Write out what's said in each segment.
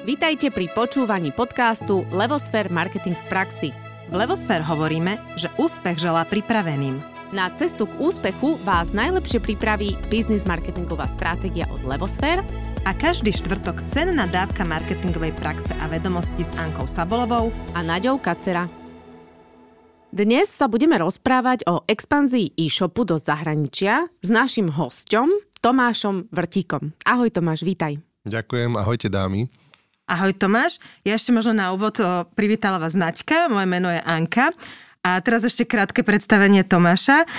Vítajte pri počúvaní podcastu Levosfér Marketing v praxi. V Levosfér hovoríme, že úspech želá pripraveným. Na cestu k úspechu vás najlepšie pripraví biznis marketingová stratégia od Levosfér a každý štvrtok cenná dávka marketingovej praxe a vedomosti s Ankou Sabolovou a Naďou Kacera. Dnes sa budeme rozprávať o expanzii e-shopu do zahraničia s našim hosťom Tomášom Vrtíkom. Ahoj Tomáš, vítaj. Ďakujem, ahojte dámy. Ahoj Tomáš, ja ešte možno na úvod privítala vás Naďka, moje meno je Anka. A teraz ešte krátke predstavenie Tomáša.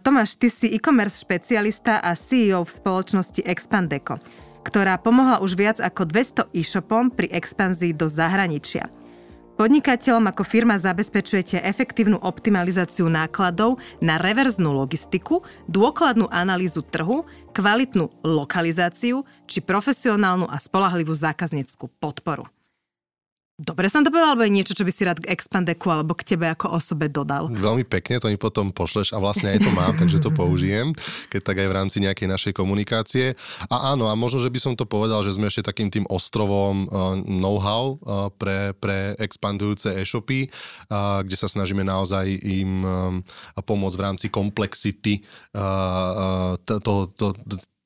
Tomáš, ty si e-commerce špecialista a CEO v spoločnosti Expandeco, ktorá pomohla už viac ako 200 e-shopom pri expanzii do zahraničia. Podnikateľom ako firma zabezpečujete efektívnu optimalizáciu nákladov na reverznú logistiku, dôkladnú analýzu trhu, kvalitnú lokalizáciu či profesionálnu a spolahlivú zákazníckú podporu. Dobre som to povedal, alebo je niečo, čo by si rád k Expandeku alebo k tebe ako osobe dodal? Veľmi pekne, to mi potom pošleš a vlastne aj to mám, takže to použijem, keď tak aj v rámci nejakej našej komunikácie. A áno, a možno, že by som to povedal, že sme ešte takým tým ostrovom uh, know-how uh, pre, pre expandujúce e-shopy, uh, kde sa snažíme naozaj im pomôcť v rámci komplexity to, to, to,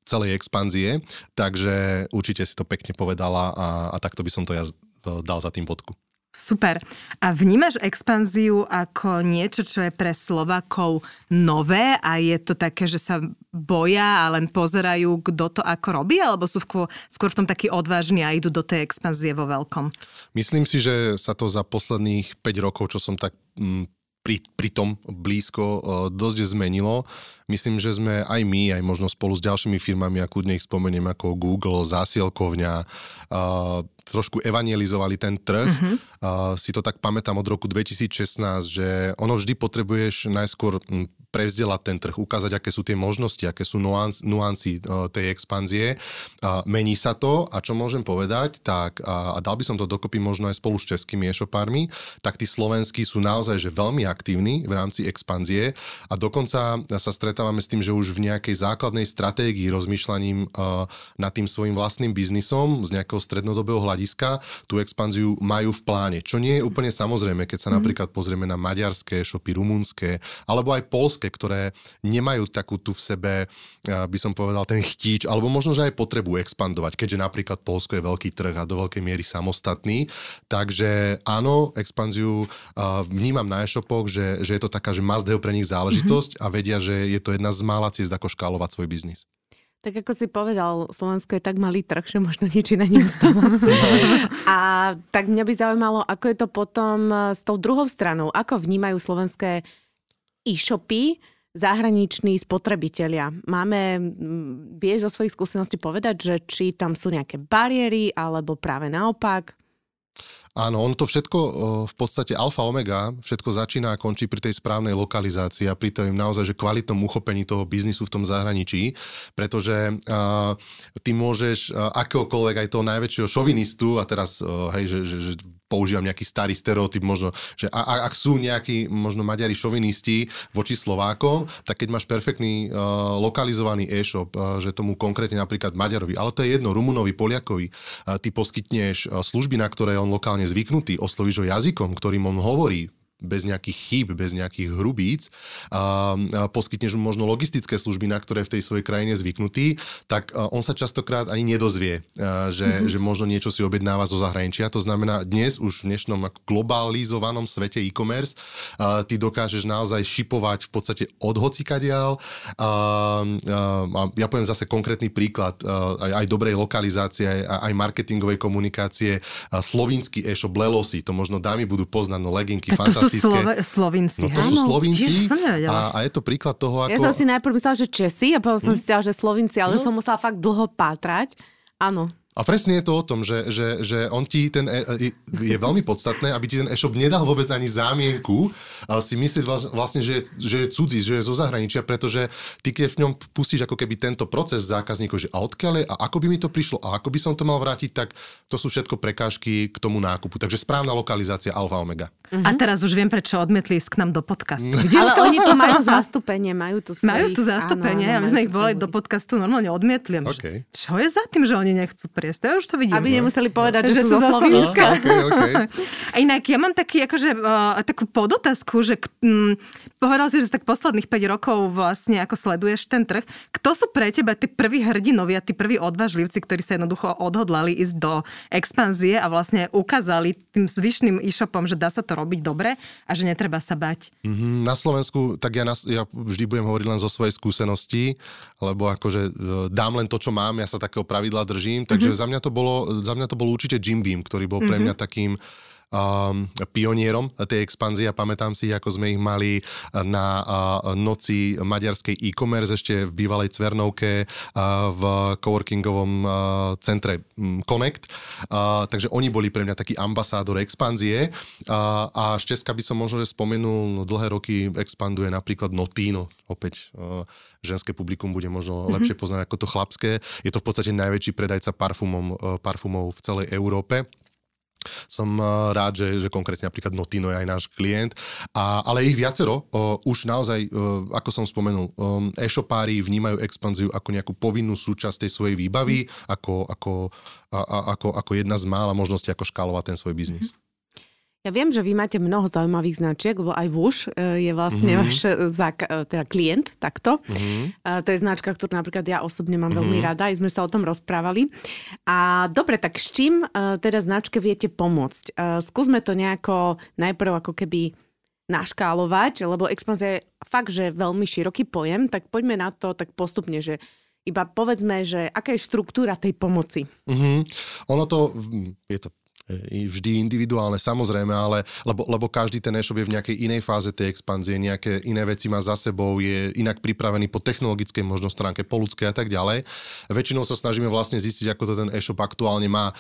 celej expanzie, takže určite si to pekne povedala a, a takto by som to ja dal za tým bodku. Super. A vnímaš expanziu ako niečo, čo je pre Slovakov nové a je to také, že sa boja a len pozerajú, kto to ako robí, alebo sú v, skôr v tom takí odvážni a idú do tej expanzie vo veľkom? Myslím si, že sa to za posledných 5 rokov, čo som tak mm, pri, pri tom blízko dosť zmenilo. Myslím, že sme aj my, aj možno spolu s ďalšími firmami, ako ich spomeniem, ako Google, zásielkovňa, uh, trošku evangelizovali ten trh. Uh-huh. Uh, si to tak pamätám od roku 2016, že ono vždy potrebuješ najskôr prevzdelať ten trh, ukázať, aké sú tie možnosti, aké sú nuanc, nuancy uh, tej expanzie. Uh, mení sa to a čo môžem povedať, tak uh, a dal by som to dokopy možno aj spolu s českými e-shopármi, tak tí slovenskí sú naozaj že veľmi aktívni v rámci expanzie a dokonca sa stretávame s tým, že už v nejakej základnej stratégii rozmýšľaním uh, nad tým svojim vlastným biznisom z nejakého strednodobého hľadiska tú expanziu majú v pláne, čo nie je úplne samozrejme, keď sa mm. napríklad pozrieme na maďarské e-shopy, rumunské alebo aj polské ktoré nemajú takú tu v sebe, by som povedal, ten chtíč, alebo možno, že aj potrebu expandovať, keďže napríklad Polsko je veľký trh a do veľkej miery samostatný. Takže áno, expanziu vnímam na e-shopoch, že, že je to taká, že must pre nich záležitosť mm-hmm. a vedia, že je to jedna z mála ciest, ako škálovať svoj biznis. Tak ako si povedal, Slovensko je tak malý trh, že možno nič iné neustávam. a tak mňa by zaujímalo, ako je to potom s tou druhou stranou. Ako vnímajú slovenské e-shopy zahraniční spotrebitelia. Máme, vieš zo svojich skúseností povedať, že či tam sú nejaké bariéry, alebo práve naopak? Áno, on to všetko v podstate alfa omega, všetko začína a končí pri tej správnej lokalizácii a pri tom naozaj, že kvalitnom uchopení toho biznisu v tom zahraničí, pretože uh, ty môžeš uh, akéhokoľvek aj toho najväčšieho šovinistu a teraz, uh, hej, že, že, že používam nejaký starý stereotyp možno, že a, a, ak sú nejakí možno Maďari šovinisti voči Slovákom, tak keď máš perfektný uh, lokalizovaný e-shop, uh, že tomu konkrétne napríklad Maďarovi, ale to je jedno, Rumunovi, Poliakovi, uh, ty poskytneš uh, služby, na ktoré on lokálne zvyknutý, oslovíš ho jazykom, ktorým on hovorí, bez nejakých chýb, bez nejakých hrubíc, a, a poskytneš mu možno logistické služby, na ktoré v tej svojej krajine zvyknutý, tak on sa častokrát ani nedozvie, že, mm-hmm. že možno niečo si objednáva zo zahraničia. To znamená, dnes už v dnešnom globalizovanom svete e-commerce ty dokážeš naozaj šipovať v podstate od hocikadiaľ. A, a, ja poviem zase konkrétny príklad aj, aj dobrej lokalizácie, aj, aj marketingovej komunikácie. Slovinský e-shop Lelosi, to možno dámy budú poznať, no leginky, fantastické Slovinci. No to sú Slovinci a, a je to príklad toho, ako... Ja som si najprv myslela, že Česi a potom som hm? si myslela, že Slovinci, ale no. som musela fakt dlho pátrať. Áno. A presne je to o tom, že, že, že on ti ten, e, je veľmi podstatné, aby ti ten e-shop nedal vôbec ani zámienku, ale si myslieť vlastne, že, že je cudzí, že je zo zahraničia, pretože ty keď v ňom pustíš ako keby tento proces v zákazníku, že a odkiaľ je, a ako by mi to prišlo a ako by som to mal vrátiť, tak to sú všetko prekážky k tomu nákupu. Takže správna lokalizácia alfa omega. A teraz už viem, prečo odmietli ísť k nám do podcastu. Vidíš Ale to? oni tu majú zastúpenie, majú tu svojich, Majú tu zastúpenie áno, a my sme ich volali do podcastu, normálne odmietli. A my, že, OK. Čo je za tým, že oni nechcú priesť? Ja už to vidím. Aby nemuseli povedať, že, Že sú zo Slovenska. Okay, okay. A inak ja mám taký, akože, uh, takú podotázku, že mm, povedal si, že tak posledných 5 rokov vlastne ako sleduješ ten trh. Kto sú pre teba tí prví hrdinovia, tí prví odvážlivci, ktorí sa jednoducho odhodlali ísť do expanzie a vlastne ukázali tým zvyšným e-shopom, že dá sa to robiť dobre a že netreba sa bať. Mhm, Na Slovensku, tak ja, na, ja vždy budem hovoriť len zo svojej skúsenosti, lebo akože e, dám len to, čo mám, ja sa takého pravidla držím, takže Mhm. za, mňa to bolo, za mňa to bol určite Jim Beam, ktorý bol pre mňa takým um, pionierom tej expanzie a pamätám si, ako sme ich mali na uh, noci maďarskej e-commerce ešte v bývalej Cvernovke uh, v coworkingovom uh, centre um, Connect. Uh, takže oni boli pre mňa taký ambasádor expanzie uh, a z Česka by som možno že spomenul, no, dlhé roky expanduje napríklad Notino, opäť uh, ženské publikum bude možno mm-hmm. lepšie poznať ako to chlapské. Je to v podstate najväčší predajca parfumom, uh, parfumov v celej Európe som eh, rád, že, že konkrétne napríklad Notino je aj náš klient, a, ale ich viacero. O, už naozaj, o, ako som spomenul, o, e-shopári vnímajú expanziu ako nejakú povinnú súčasť tej svojej výbavy, ako, ako, a, a, ako, ako jedna z mála možností, ako škálovať ten svoj biznis. Ja viem, že vy máte mnoho zaujímavých značiek, lebo aj Wush e, je vlastne Mhm. mm-hmm. váš e, zák- e, teda klient, takto. Mm-hmm. To je značka, ktorú napríklad ja osobne mám veľmi rada, aj sme sa o tom rozprávali. A dobre, tak s čím teda značke viete pomôcť? Skúsme to nejako najprv ako keby naškálovať, lebo expanzia je fakt, že veľmi široký pojem, tak poďme na to tak postupne, že iba povedzme, že aká je štruktúra tej pomoci. Mm-hmm. Ono to, je to vždy individuálne, samozrejme, ale lebo, lebo každý ten e-shop je v nejakej inej fáze tej expanzie, nejaké iné veci má za sebou, je inak pripravený po technologickej možno stránke, po ľudskej a tak ďalej. Väčšinou sa snažíme vlastne zistiť, ako to ten e-shop aktuálne má.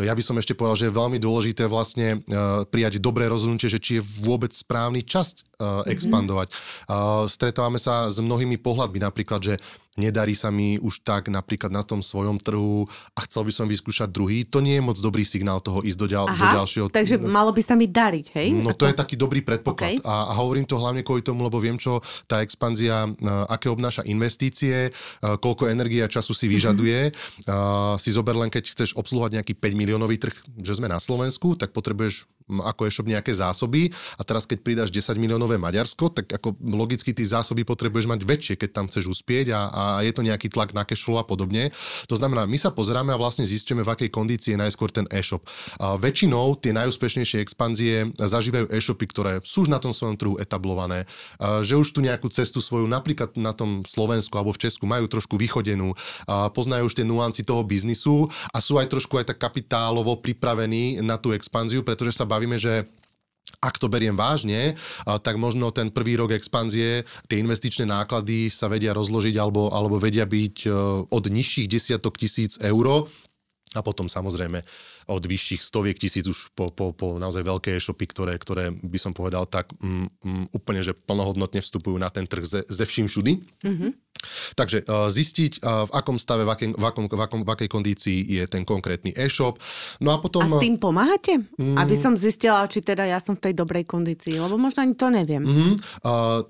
Ja by som ešte povedal, že je veľmi dôležité vlastne uh, prijať dobré rozhodnutie, že či je vôbec správny čas uh, expandovať. Uh, stretávame sa s mnohými pohľadmi, napríklad, že nedarí sa mi už tak napríklad na tom svojom trhu a chcel by som vyskúšať druhý, to nie je moc dobrý signál toho ísť do, ďal, do ďalšieho. takže malo by sa mi dariť, hej? No to je taký dobrý predpoklad. Okay. A, a hovorím to hlavne kvôli tomu, lebo viem, čo tá expanzia, uh, aké obnáša investície, koľko energie a času si vyžaduje. Uh, si zober len, keď chceš obsluhovať nejaký 5 miliónový trh, že sme na Slovensku, tak potrebuješ ako e-shop nejaké zásoby a teraz keď pridáš 10 miliónové Maďarsko, tak ako logicky tí zásoby potrebuješ mať väčšie, keď tam chceš uspieť a, a je to nejaký tlak na cashflow a podobne. To znamená, my sa pozeráme a vlastne zistíme, v akej kondícii je najskôr ten e-shop. A väčšinou tie najúspešnejšie expanzie zažívajú e-shopy, ktoré sú už na tom svojom trhu etablované, a že už tu nejakú cestu svoju napríklad na tom Slovensku alebo v Česku majú trošku vychodenú, a poznajú už tie nuancy toho biznisu a sú aj trošku aj tak kapitálovo pripravení na tú expanziu, pretože sa bavíme, že ak to beriem vážne, tak možno ten prvý rok expanzie, tie investičné náklady sa vedia rozložiť alebo, alebo vedia byť e, od nižších desiatok tisíc eur a potom samozrejme od vyšších stoviek tisíc už po, po, po naozaj veľké e-shopy, ktoré, ktoré by som povedal tak mm, mm, úplne, že plnohodnotne vstupujú na ten trh ze, ze vším všudy. Mm-hmm. Takže uh, zistiť, uh, v akom stave, v, akej, v, akom, v, akom, v akej kondícii je ten konkrétny e-shop. No a potom... A s tým pomáhate? Mm. Aby som zistila, či teda ja som v tej dobrej kondícii, lebo možno ani to neviem. Mm-hmm. Uh,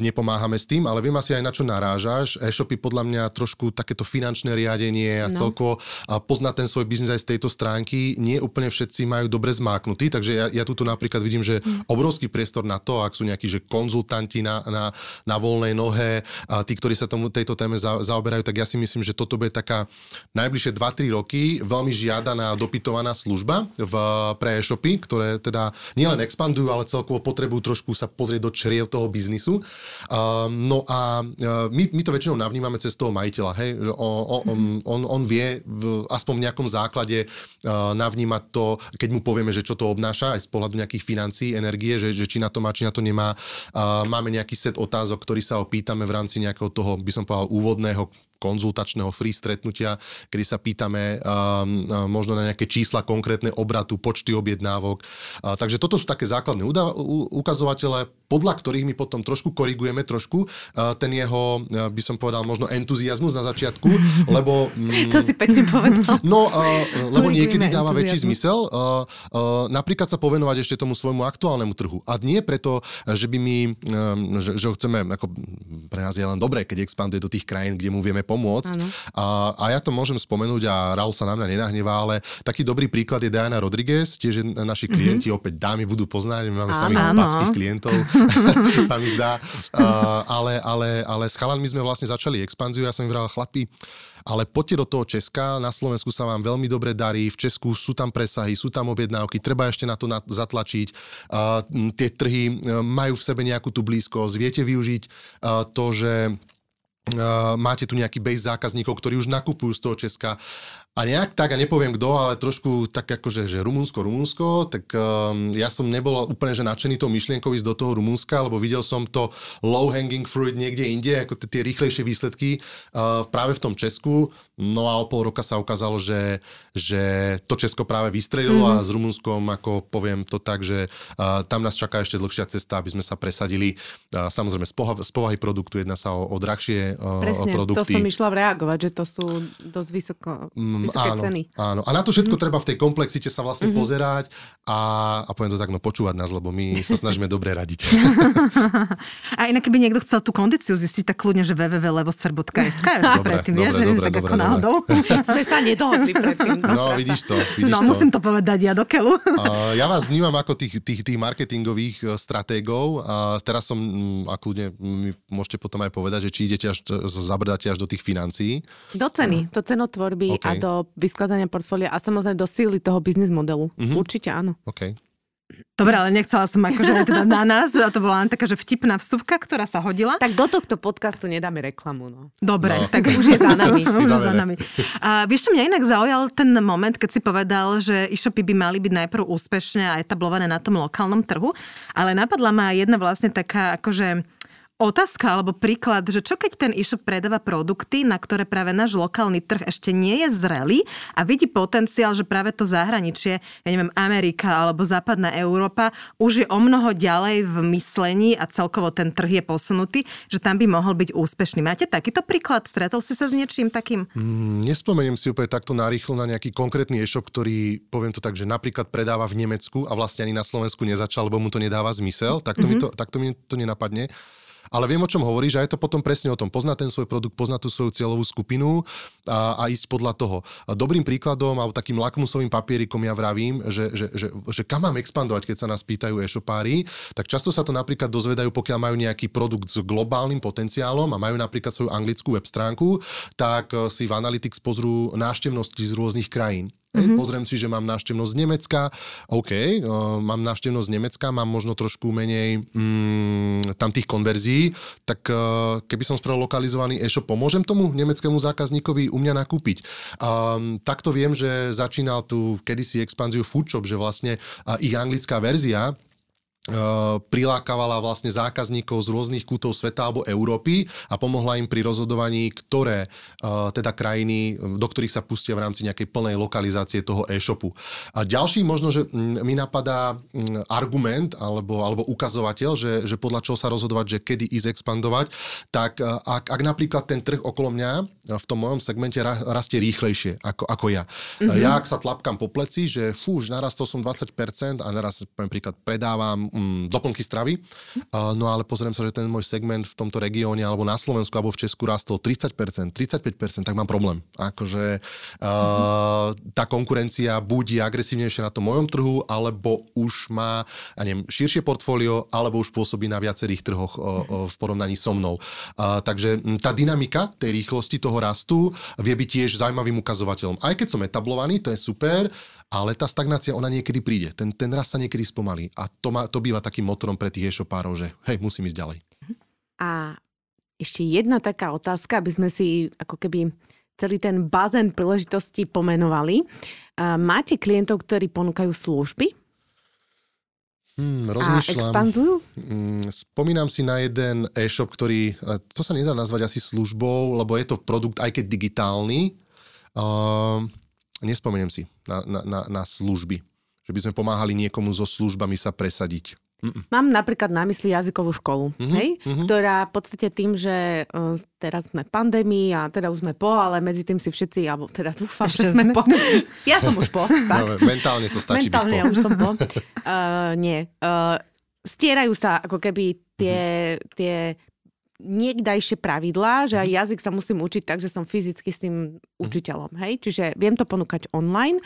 nepomáhame s tým, ale viem asi aj na čo narážaš. E-shopy podľa mňa trošku takéto finančné riadenie a no. celkovo a poznať ten svoj biznis aj z tejto stránky, nie úplne všetci majú dobre zmáknutý, takže ja, ja tu napríklad vidím, že mm. obrovský priestor na to, ak sú nejakí že konzultanti na, na, na voľnej nohe a tí, ktorí sa tomu tejto téme za, zaoberajú, tak ja si myslím, že toto bude taká najbližšie 2-3 roky veľmi žiadaná a dopytovaná služba v, pre e-shopy, ktoré teda nielen expandujú, ale celkovo potrebujú trošku sa pozrieť do čriev toho biznisu. Uh, no a uh, my, my to väčšinou navnímame cez toho majiteľa, hej, že on, on, on, on vie v, aspoň v nejakom základe uh, navnímať to, keď mu povieme, že čo to obnáša, aj z pohľadu nejakých financií, energie, že, že či na to má, či na to nemá. Uh, máme nejaký set otázok, ktorý sa opýtame v rámci nejakého toho, by som povedal, úvodného konzultačného free stretnutia, kedy sa pýtame um, možno na nejaké čísla konkrétne obratu, počty objednávok. Uh, takže toto sú také základné ukazovatele, podľa ktorých my potom trošku korigujeme trošku uh, ten jeho, uh, by som povedal, možno entuziasmus na začiatku, lebo... Um, to si pekne povedal. No, uh, lebo niekedy dáva väčší zmysel. Uh, uh, napríklad sa povenovať ešte tomu svojmu aktuálnemu trhu. A nie preto, že by my, um, že, že ho chceme, ako pre nás je len dobré, keď expanduje do tých krajín, kde mu vieme pomôcť. A, a ja to môžem spomenúť a Raul sa na mňa nenahnevá, ale taký dobrý príklad je Diana Rodriguez, tiež naši mhm. klienti, mm-hmm. opäť dámy budú poznať, my máme samých papských klientov, sa mi zdá. Uh, ale, ale, ale s chalanmi sme vlastne začali expanziu, ja som im vral chlapi, ale poďte do toho Česka, na Slovensku sa vám veľmi dobre darí, v Česku sú tam presahy, sú tam objednávky, treba ešte na to zatlačiť. Uh, tie trhy majú v sebe nejakú tú blízkosť, viete využiť uh, to, že máte tu nejaký base zákazníkov, ktorí už nakupujú z toho Česka a nejak tak, a nepoviem kto, ale trošku tak akože, že Rumunsko, Rumunsko, tak um, ja som nebol úplne že nadšený tou myšlienkou ísť do toho Rumunska, lebo videl som to low hanging fruit niekde inde, ako tie rýchlejšie výsledky uh, práve v tom Česku. No a o pol roka sa ukázalo, že, že to Česko práve vystrelilo mm-hmm. a s Rumunskom, ako poviem to tak, že uh, tam nás čaká ešte dlhšia cesta, aby sme sa presadili. Uh, samozrejme, z, poha- z povahy produktu jedná sa o, o drahšie uh, Presne, produkty. to som išla reagovať, že to sú dosť vysoko. Mm, vysoké áno, ceny. Áno. A na to všetko mm-hmm. treba v tej komplexite sa vlastne mm-hmm. pozerať a, a poviem to tak, no počúvať nás, lebo my sa snažíme dobre radiť. a inak, keby niekto chcel tú kondíciu zistiť, tak kľudne, že www.levosfer.sk ešte dobre, predtým, dobre, že dobre, tak dobre, ako dobre. Náhodou. Sme sa nedohodli predtým. No, vidíš to. Vidíš no, to. musím to povedať ja do keľu. uh, ja vás vnímam ako tých, tých, tých marketingových e, stratégov a teraz som, mm, a kľudne mi môžete potom aj povedať, že či idete až, zabrdáte až do tých financií. Do ceny, do cenotvorby okay. a do vyskladania portfólia a samozrejme do síly toho biznis modelu. Mm-hmm. Určite áno. Okay. Dobre, ale nechcela som akože teda na nás, a to bola len taká, že vtipná vsuvka, ktorá sa hodila. Tak do tohto podcastu nedáme reklamu, no. Dobre, no. tak už je za nami. už je za nami. A vieš, čo mňa inak zaujal ten moment, keď si povedal, že e-shopy by mali byť najprv úspešne a etablované na tom lokálnom trhu, ale napadla ma jedna vlastne taká akože otázka alebo príklad, že čo keď ten e-shop predáva produkty, na ktoré práve náš lokálny trh ešte nie je zrelý a vidí potenciál, že práve to zahraničie, ja neviem, Amerika alebo západná Európa už je o mnoho ďalej v myslení a celkovo ten trh je posunutý, že tam by mohol byť úspešný. Máte takýto príklad? Stretol si sa s niečím takým? Mm, nespomeniem si úplne takto narýchlo na nejaký konkrétny e-shop, ktorý, poviem to tak, že napríklad predáva v Nemecku a vlastne ani na Slovensku nezačal, lebo mu to nedáva zmysel. Takto, mm-hmm. mi, to, takto mi to nenapadne ale viem, o čom hovoríš a je to potom presne o tom. Pozná ten svoj produkt, pozná tú svoju cieľovú skupinu a, a ísť podľa toho. A dobrým príkladom alebo takým lakmusovým papierikom ja vravím, že, že, že, že kam mám expandovať, keď sa nás pýtajú e-shopári, tak často sa to napríklad dozvedajú, pokiaľ majú nejaký produkt s globálnym potenciálom a majú napríklad svoju anglickú web stránku, tak eh, si v Analytics pozrú návštevnosti z rôznych krajín. Mm-hmm. Pozriem si, že mám návštevnosť z Nemecka, OK, uh, mám návštevnosť z Nemecka, mám možno trošku menej mm, tam tých konverzií, tak uh, keby som spravil lokalizovaný e-shop, pomôžem tomu nemeckému zákazníkovi u mňa nakúpiť. Um, takto viem, že začínal tu kedysi expanziu Foodshop, že vlastne uh, ich anglická verzia prilákavala vlastne zákazníkov z rôznych kútov sveta alebo Európy a pomohla im pri rozhodovaní, ktoré uh, teda krajiny, do ktorých sa pustia v rámci nejakej plnej lokalizácie toho e-shopu. A ďalší možno, že mi napadá argument alebo, alebo ukazovateľ, že, že podľa čoho sa rozhodovať, že kedy ísť expandovať, tak ak, ak napríklad ten trh okolo mňa v tom mojom segmente rastie rýchlejšie ako, ako ja. Mm-hmm. Ja ak sa tlapkám po pleci, že fú, už narastol som 20% a naraz, poviem príklad, predávam mm, doplnky stravy. Uh, no ale pozriem sa, že ten môj segment v tomto regióne alebo na Slovensku alebo v Česku rastol 30%, 35%, tak mám problém. Akože uh, tá konkurencia buď je agresívnejšia na tom mojom trhu, alebo už má, ja neviem, širšie portfólio, alebo už pôsobí na viacerých trhoch uh, uh, v porovnaní so mnou. Uh, takže tá dynamika tej rýchlosti toho rastu vie byť tiež zaujímavým ukazovateľom. Aj keď som etablovaný, to je super, ale tá stagnácia, ona niekedy príde. Ten, ten raz sa niekedy spomalí. A to, má, to býva takým motorom pre tých e-shopárov, že hej, musím ísť ďalej. A ešte jedna taká otázka, aby sme si ako keby celý ten bazén príležitostí pomenovali. Máte klientov, ktorí ponúkajú služby? Hmm, A rozmýšľam. expandujú? Mm, Spomínam si na jeden e-shop, ktorý, e, to sa nedá nazvať asi službou, lebo je to produkt aj keď digitálny. Uh, nespomeniem si na, na, na, na služby. Že by sme pomáhali niekomu so službami sa presadiť. Mám napríklad na mysli jazykovú školu, Mhm, hej? mhm. ktorá v podstate tým, že uh, teraz sme v pandémii a teda už sme po, ale medzi tým si všetci, alebo teda dúfam, Ešte že sme sme. po. Ja som už po, tak. No, mentálne to stačí Mentálne byť ja po. už som po. Uh, nie. Uh, stierajú sa ako keby tie, tie niekdajšie pravidlá, že aj jazyk sa musím učiť tak, že som fyzicky s tým učiteľom. Hej? Čiže viem to ponúkať online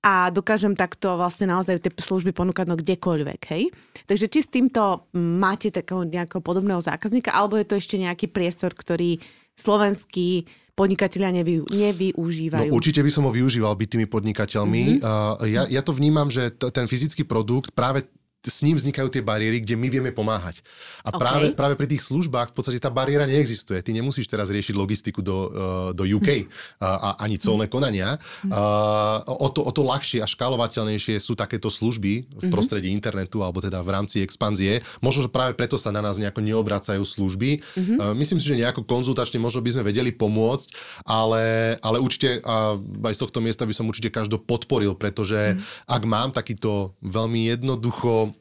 a dokážem takto vlastne naozaj tie služby ponúkať no kdekoľvek. Hej? Takže či s týmto máte takého nejakého podobného zákazníka, alebo je to ešte nejaký priestor, ktorý slovenskí podnikatelia nevy, nevyužívajú? No určite by som ho využíval byť tými podnikateľmi. Uh, ja, ja to vnímam, že t- ten fyzický produkt práve s ním vznikajú tie bariéry, kde my vieme pomáhať. A OK. práve, práve pri tých službách v podstate tá bariéra neexistuje. Ty nemusíš teraz riešiť logistiku do, uh, do UK a, a ani colné konania. Uh, o, to, o to ľahšie a škálovateľnejšie sú takéto služby v prostredí internetu alebo teda v rámci expanzie. Možno, že práve preto sa na nás nejako neobracajú služby. Uh, myslím si, že nejako konzultačne možno by sme vedeli pomôcť, ale, ale určite a aj z tohto miesta by som určite každý podporil, pretože ak mám takýto veľmi jednoducho a,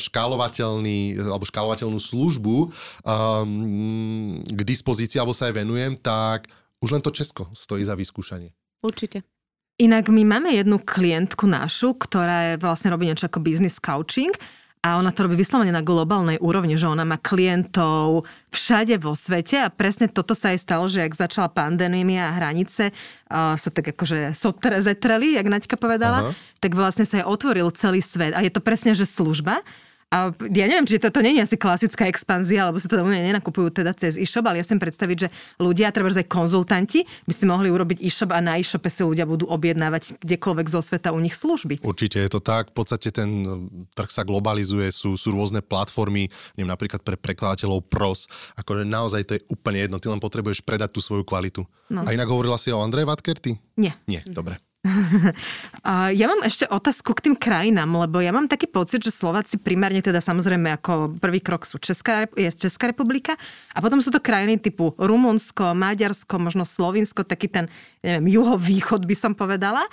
škálovateľný alebo škálovateľnú službu um, k dispozícii alebo sa aj venujem, tak už len to Česko stojí za vyskúšanie. Určite. Inak my máme jednu klientku našu, ktorá je, vlastne robí niečo ako business coaching a ona to robí vyslovene na globálnej úrovni, že ona má klientov všade vo svete a presne toto sa aj stalo, že ak začala pandémia a hranice uh, sa tak akože sotre zetreli, jak Naďka povedala, Aha. tak vlastne sa aj otvoril celý svet a je to presne, že služba. A ja neviem, či toto nie je asi klasická expanzia, lebo sa to úplne nenakupujú teda cez e-shop, ale ja si viem predstaviť, že ľudia, treba aj konzultanti, by si mohli urobiť e-shop a na e-shope si ľudia budú objednávať kdekoľvek zo sveta u nich služby. Určite je to tak. V podstate ten e, trh sa globalizuje, sú, sú rôzne platformy, neviem, napríklad pre prekladateľov pros. Akože naozaj to je úplne jedno, ty len potrebuješ predať tú svoju kvalitu. No. A inak hovorila si o Andrej Vatkerty? Nie. Nie, dobre. Ja mám ešte otázku k tým krajinám, lebo ja mám taký pocit, že Slováci primárne teda samozrejme ako prvý krok sú Česká, je Česká republika a potom sú to krajiny typu Rumunsko, Maďarsko, možno Slovinsko, taký ten, neviem, juhovýchod by som povedala.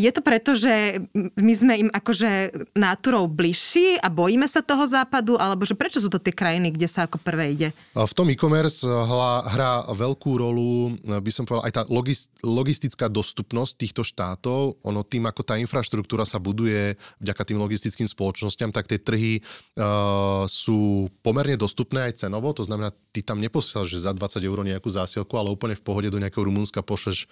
Je to preto, že my sme im akože náturou bližší a bojíme sa toho západu, alebo že prečo sú to tie krajiny, kde sa ako prvé ide? V tom e-commerce hla, hrá veľkú rolu, by som povedal, aj tá logis, logistická dostupnosť týchto štátov. Ono tým, ako tá infraštruktúra sa buduje vďaka tým logistickým spoločnosťam, tak tie trhy uh, sú pomerne dostupné aj cenovo. To znamená, ty tam neposielaš za 20 eur nejakú zásielku, ale úplne v pohode do nejakého Rumunska pošleš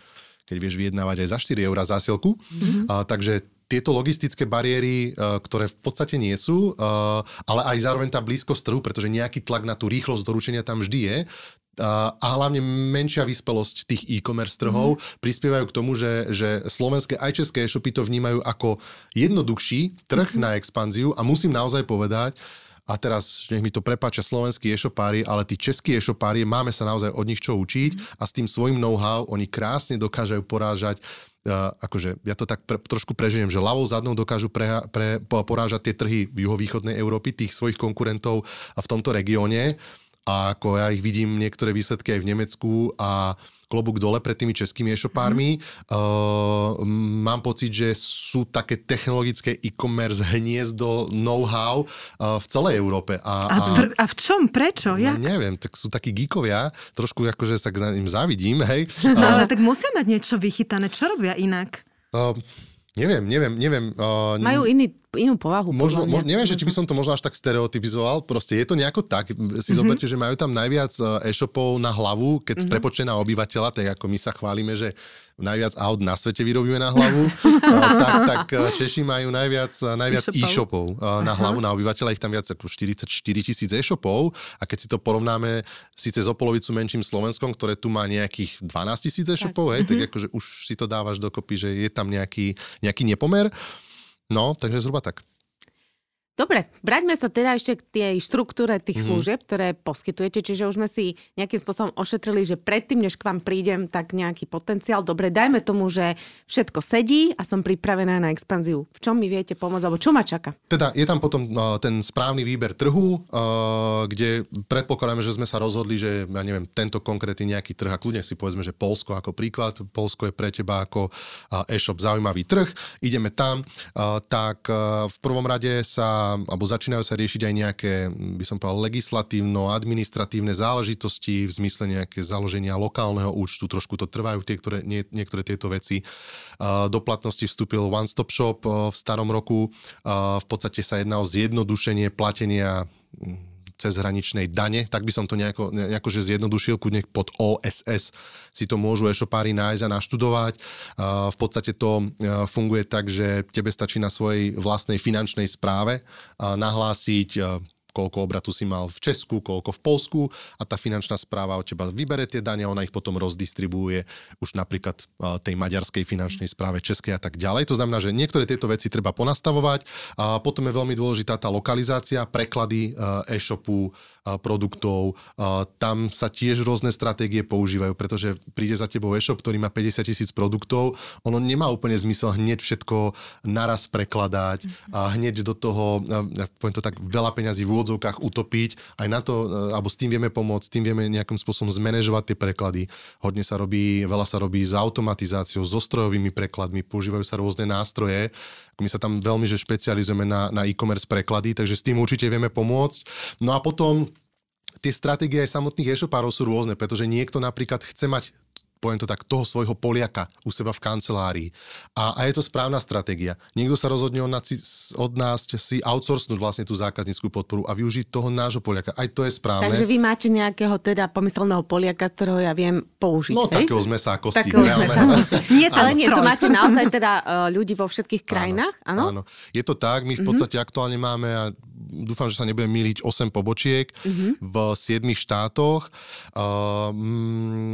keď vieš vyjednávať aj za 4 eurá zásielku. Mm-hmm. A, takže tieto logistické bariéry, uh, ktoré v podstate nie sú, uh, ale aj zároveň tá blízkosť trhu, pretože nejaký tlak na tú rýchlosť doručenia tam vždy je, uh, a hlavne menšia vyspelosť tých e-commerce trhov mm. prispievajú k tomu, že, že slovenské aj české e-shopy to vnímajú ako jednoduchší trh mm. na expanziu a musím naozaj povedať, a teraz nech mi to prepáča slovenskí e-shopári, ale tí českí e-shopári, máme sa naozaj od nich čo učiť a s tým svojim know-how oni krásne dokážajú porážať Uh, akože ja to tak pre, trošku prežijem, že ľavou zadnou dokážu pre, pre, po- porážať tie trhy juhovýchodnej Európy, tých svojich konkurentov a v tomto regióne. A ako ja ich vidím niektoré výsledky aj v Nemecku a klobúk dole pred tými českými e-shopármi. Uh, mám pocit, že sú také technologické e-commerce hniezdo know-how uh, v celej Európe. A, A, pr- a v čom? Prečo? No, Jak? neviem, tak sú takí geekovia, trošku akože tak im závidím, hej. No, Uh, ale tak musia mať niečo vychytané. Čo robia inak? uh, neviem, neviem, neviem. Uh, Majú iný, inú povahu. Možno, možno, neviem, že či by som to možno až tak stereotypizoval, proste je to nejako tak, si Mhm. mm-hmm. zoberte, že majú tam najviac e, e-shopov na hlavu, keď mm-hmm. prepočte na obyvateľa, tak ako my sa chválime, že najviac aut na svete vyrobíme na hlavu, a, tak, tak e, Češi majú najviac, najviac E-shopov. e-shopov na hlavu na obyvateľa, ich tam viac ako 44 tisíc e-shopov a keď si to porovnáme síce zo polovicu menším Slovenskom, ktoré tu má nejakých 12 tisíc e-shopov, hej, tak akože už si to dávaš dokopy, že je tam nejaký, nejaký nepomer. No, takže zhruba tak. Dobre, vráťme sa teda ešte k tej štruktúre tých mm-hmm. služieb, ktoré poskytujete, čiže už sme si nejakým spôsobom ošetrili, že predtým, než k vám prídem, tak nejaký potenciál. Dobre, dajme tomu, že všetko sedí a som pripravená na expanziu. V čom mi viete pomôcť, alebo čo ma čaká? Teda je tam potom uh, ten správny výber trhu, uh, kde predpokladáme, že sme sa rozhodli, že ja neviem, tento konkrétny nejaký trh, a kľudne si povedzme, že Polsko ako príklad, Polsko je pre teba ako uh, e-shop zaujímavý trh, ideme tam, uh, tak uh, v prvom rade sa alebo začínajú sa riešiť aj nejaké, by som povedal, legislatívno-administratívne záležitosti v zmysle nejaké založenia lokálneho účtu, trošku to trvajú tie, ktoré, nie, niektoré tieto veci. Do platnosti vstúpil One Stop Shop v starom roku. V podstate sa jedná o zjednodušenie platenia cezhraničnej dane, tak by som to nejako, nejako že zjednodušil, kudne pod OSS si to môžu e-shopári nájsť a naštudovať. V podstate to funguje tak, že tebe stačí na svojej vlastnej finančnej správe nahlásiť koľko obratu si mal v Česku, koľko v Polsku a tá finančná správa od teba vybere tie dane, ona ich potom rozdistribuje už napríklad tej maďarskej finančnej správe českej a tak ďalej. To znamená, že niektoré tieto veci treba ponastavovať a potom je veľmi dôležitá tá lokalizácia, preklady e-shopu, produktov. Tam sa tiež rôzne stratégie používajú, pretože príde za tebou e-shop, ktorý má 50 tisíc produktov, ono nemá úplne zmysel hneď všetko naraz prekladať a hneď do toho, poviem to tak, veľa peňazí v úvodzovkách utopiť. Aj na to, alebo s tým vieme pomôcť, s tým vieme nejakým spôsobom zmanéžovať tie preklady. Hodne sa robí, veľa sa robí s automatizáciou, so strojovými prekladmi, používajú sa rôzne nástroje. My sa tam veľmi že špecializujeme na, na e-commerce preklady, takže s tým určite vieme pomôcť. No a potom tie stratégie aj samotných e-shopárov sú rôzne, pretože niekto napríklad chce mať poviem to tak, toho svojho Poliaka u seba v kancelárii. A, a je to správna stratégia. Niekto sa rozhodne od nás, od nás si outsourcnúť vlastne tú zákazníckú podporu a využiť toho nášho Poliaka. Aj to je správne. Takže vy máte nejakého teda pomyselného Poliaka, ktorého ja viem použiť, No hej? takého zmesa a kosti. Takého zmesa a kosti. Nie, ale nie, to máte naozaj teda uh, ľudí vo všetkých krajinách, áno? Áno, je to tak. My v mhm. podstate mm-hmm. aktuálne máme, a dúfam, že sa nebudem miliť, 8 pobočiek mm-hmm. v 7 štátoch, uh,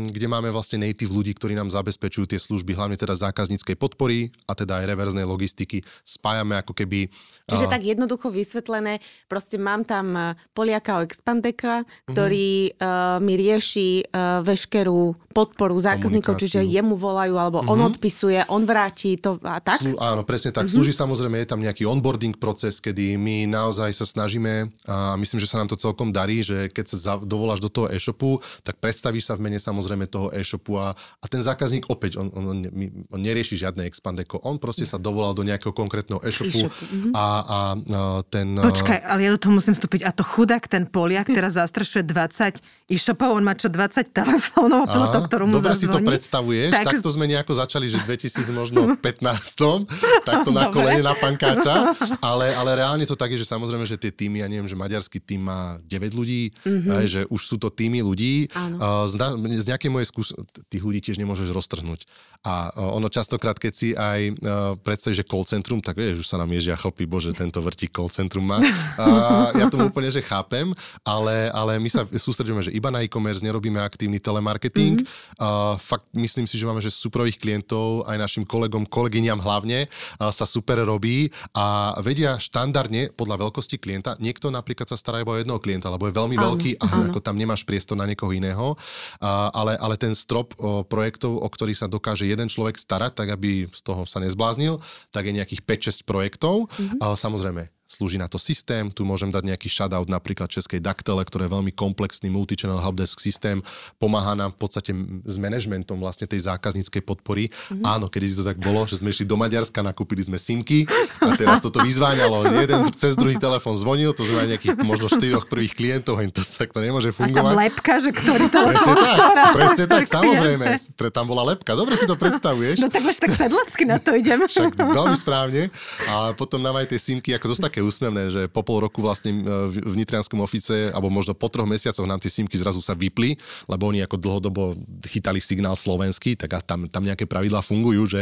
kde máme vlastne native ľudí, ktorí nám zabezpečujú tie služby, hlavne teda zákazníckej podpory a teda aj reverznej logistiky. Spájame ako keby... Čiže uh, tak jednoducho vysvetlené, proste mám tam Poliaka o Expandeka, ktorý mm-hmm. uh, mi rieši uh, veškerú podporu zákazníkov, čiže jemu volajú, alebo mm-hmm. on mhm. odpisuje, on vráti to a tak? Slu- áno, presne tak. Mm-hmm. Slúži samozrejme, je tam nejaký onboarding proces, kedy my naozaj sa snažíme a myslím, že sa nám to celkom darí, že keď sa za- dovoláš do toho e-shopu, tak predstavíš sa v mene samozrejme toho e-shopu a, a ten zákazník opäť, on, on, on, on nerieši žiadne expandeko, on proste sa dovolal do nejakého konkrétneho e-shopu, e-shopu. Mm-hmm. A, a, a ten... Počkaj, ale ja do toho musím vstúpiť. A to chudák, ten Poliak, teraz zastrašuje 20 e-shopov, on má čo 20 telefónov, tohoto ktorú mu Dobre zazvoní. si to predstavuješ, tak... takto sme nejako začali, že 2000 možno 15, takto na kolene na pankáča, ale, ale reálne to tak je, že samozrejme, že tie týmy, ja neviem, že maďarský tým má 9 ľudí, mm-hmm. že už sú to týmy ľudí. Uh, z, z nejakej mojej skúsenosti, tých ľudí tiež nemôžeš roztrhnúť. A ono častokrát, keď si aj uh, predstavíš, že call centrum, tak vieš, už sa nám ježia chlpy, bože, tento vrtí call centrum má. Uh, ja to úplne, že chápem, ale, ale my sa sústredíme, že iba na e-commerce, nerobíme aktívny telemarketing. Mm-hmm. Uh, fakt myslím si, že máme že superových klientov, aj našim kolegom, kolegyňam hlavne uh, sa super robí a vedia štandardne podľa veľkosti klienta, niekto napríklad sa stará iba o jedného klienta, lebo je veľmi áno, veľký a áno. ako tam nemáš priestor na niekoho iného, uh, ale, ale ten strop uh, projektov, o ktorý sa dokáže jeden človek starať, tak aby z toho sa nezbláznil, tak je nejakých 5-6 projektov. Mm-hmm. Uh, samozrejme, slúži na to systém. Tu môžem dať nejaký shoutout napríklad Českej Daktele, ktoré je veľmi komplexný multichannel helpdesk systém. Pomáha nám v podstate s manažmentom vlastne tej zákazníckej podpory. Mm-hmm. Áno, kedy si to tak bolo, že sme išli do Maďarska, nakúpili sme simky a teraz toto vyzváňalo. Jeden cez druhý telefón zvonil, to znamená nejakých možno štyroch prvých klientov, to tak to nemôže fungovať. A tam lepka, že ktorý telefón Presne tak, presne tak, samozrejme. Pre, tam bola lepka. Dobre si to predstavuješ. No tak máš tak sedlacky na to idem. Však veľmi správne. A potom nám aj tie simky ako dosť také úsmevné, že po pol roku vlastne e, v nitrianskom ofice, alebo možno po troch mesiacoch nám tie simky zrazu sa vypli, lebo oni ako dlhodobo chytali signál slovenský, tak a tam, tam nejaké pravidlá fungujú, že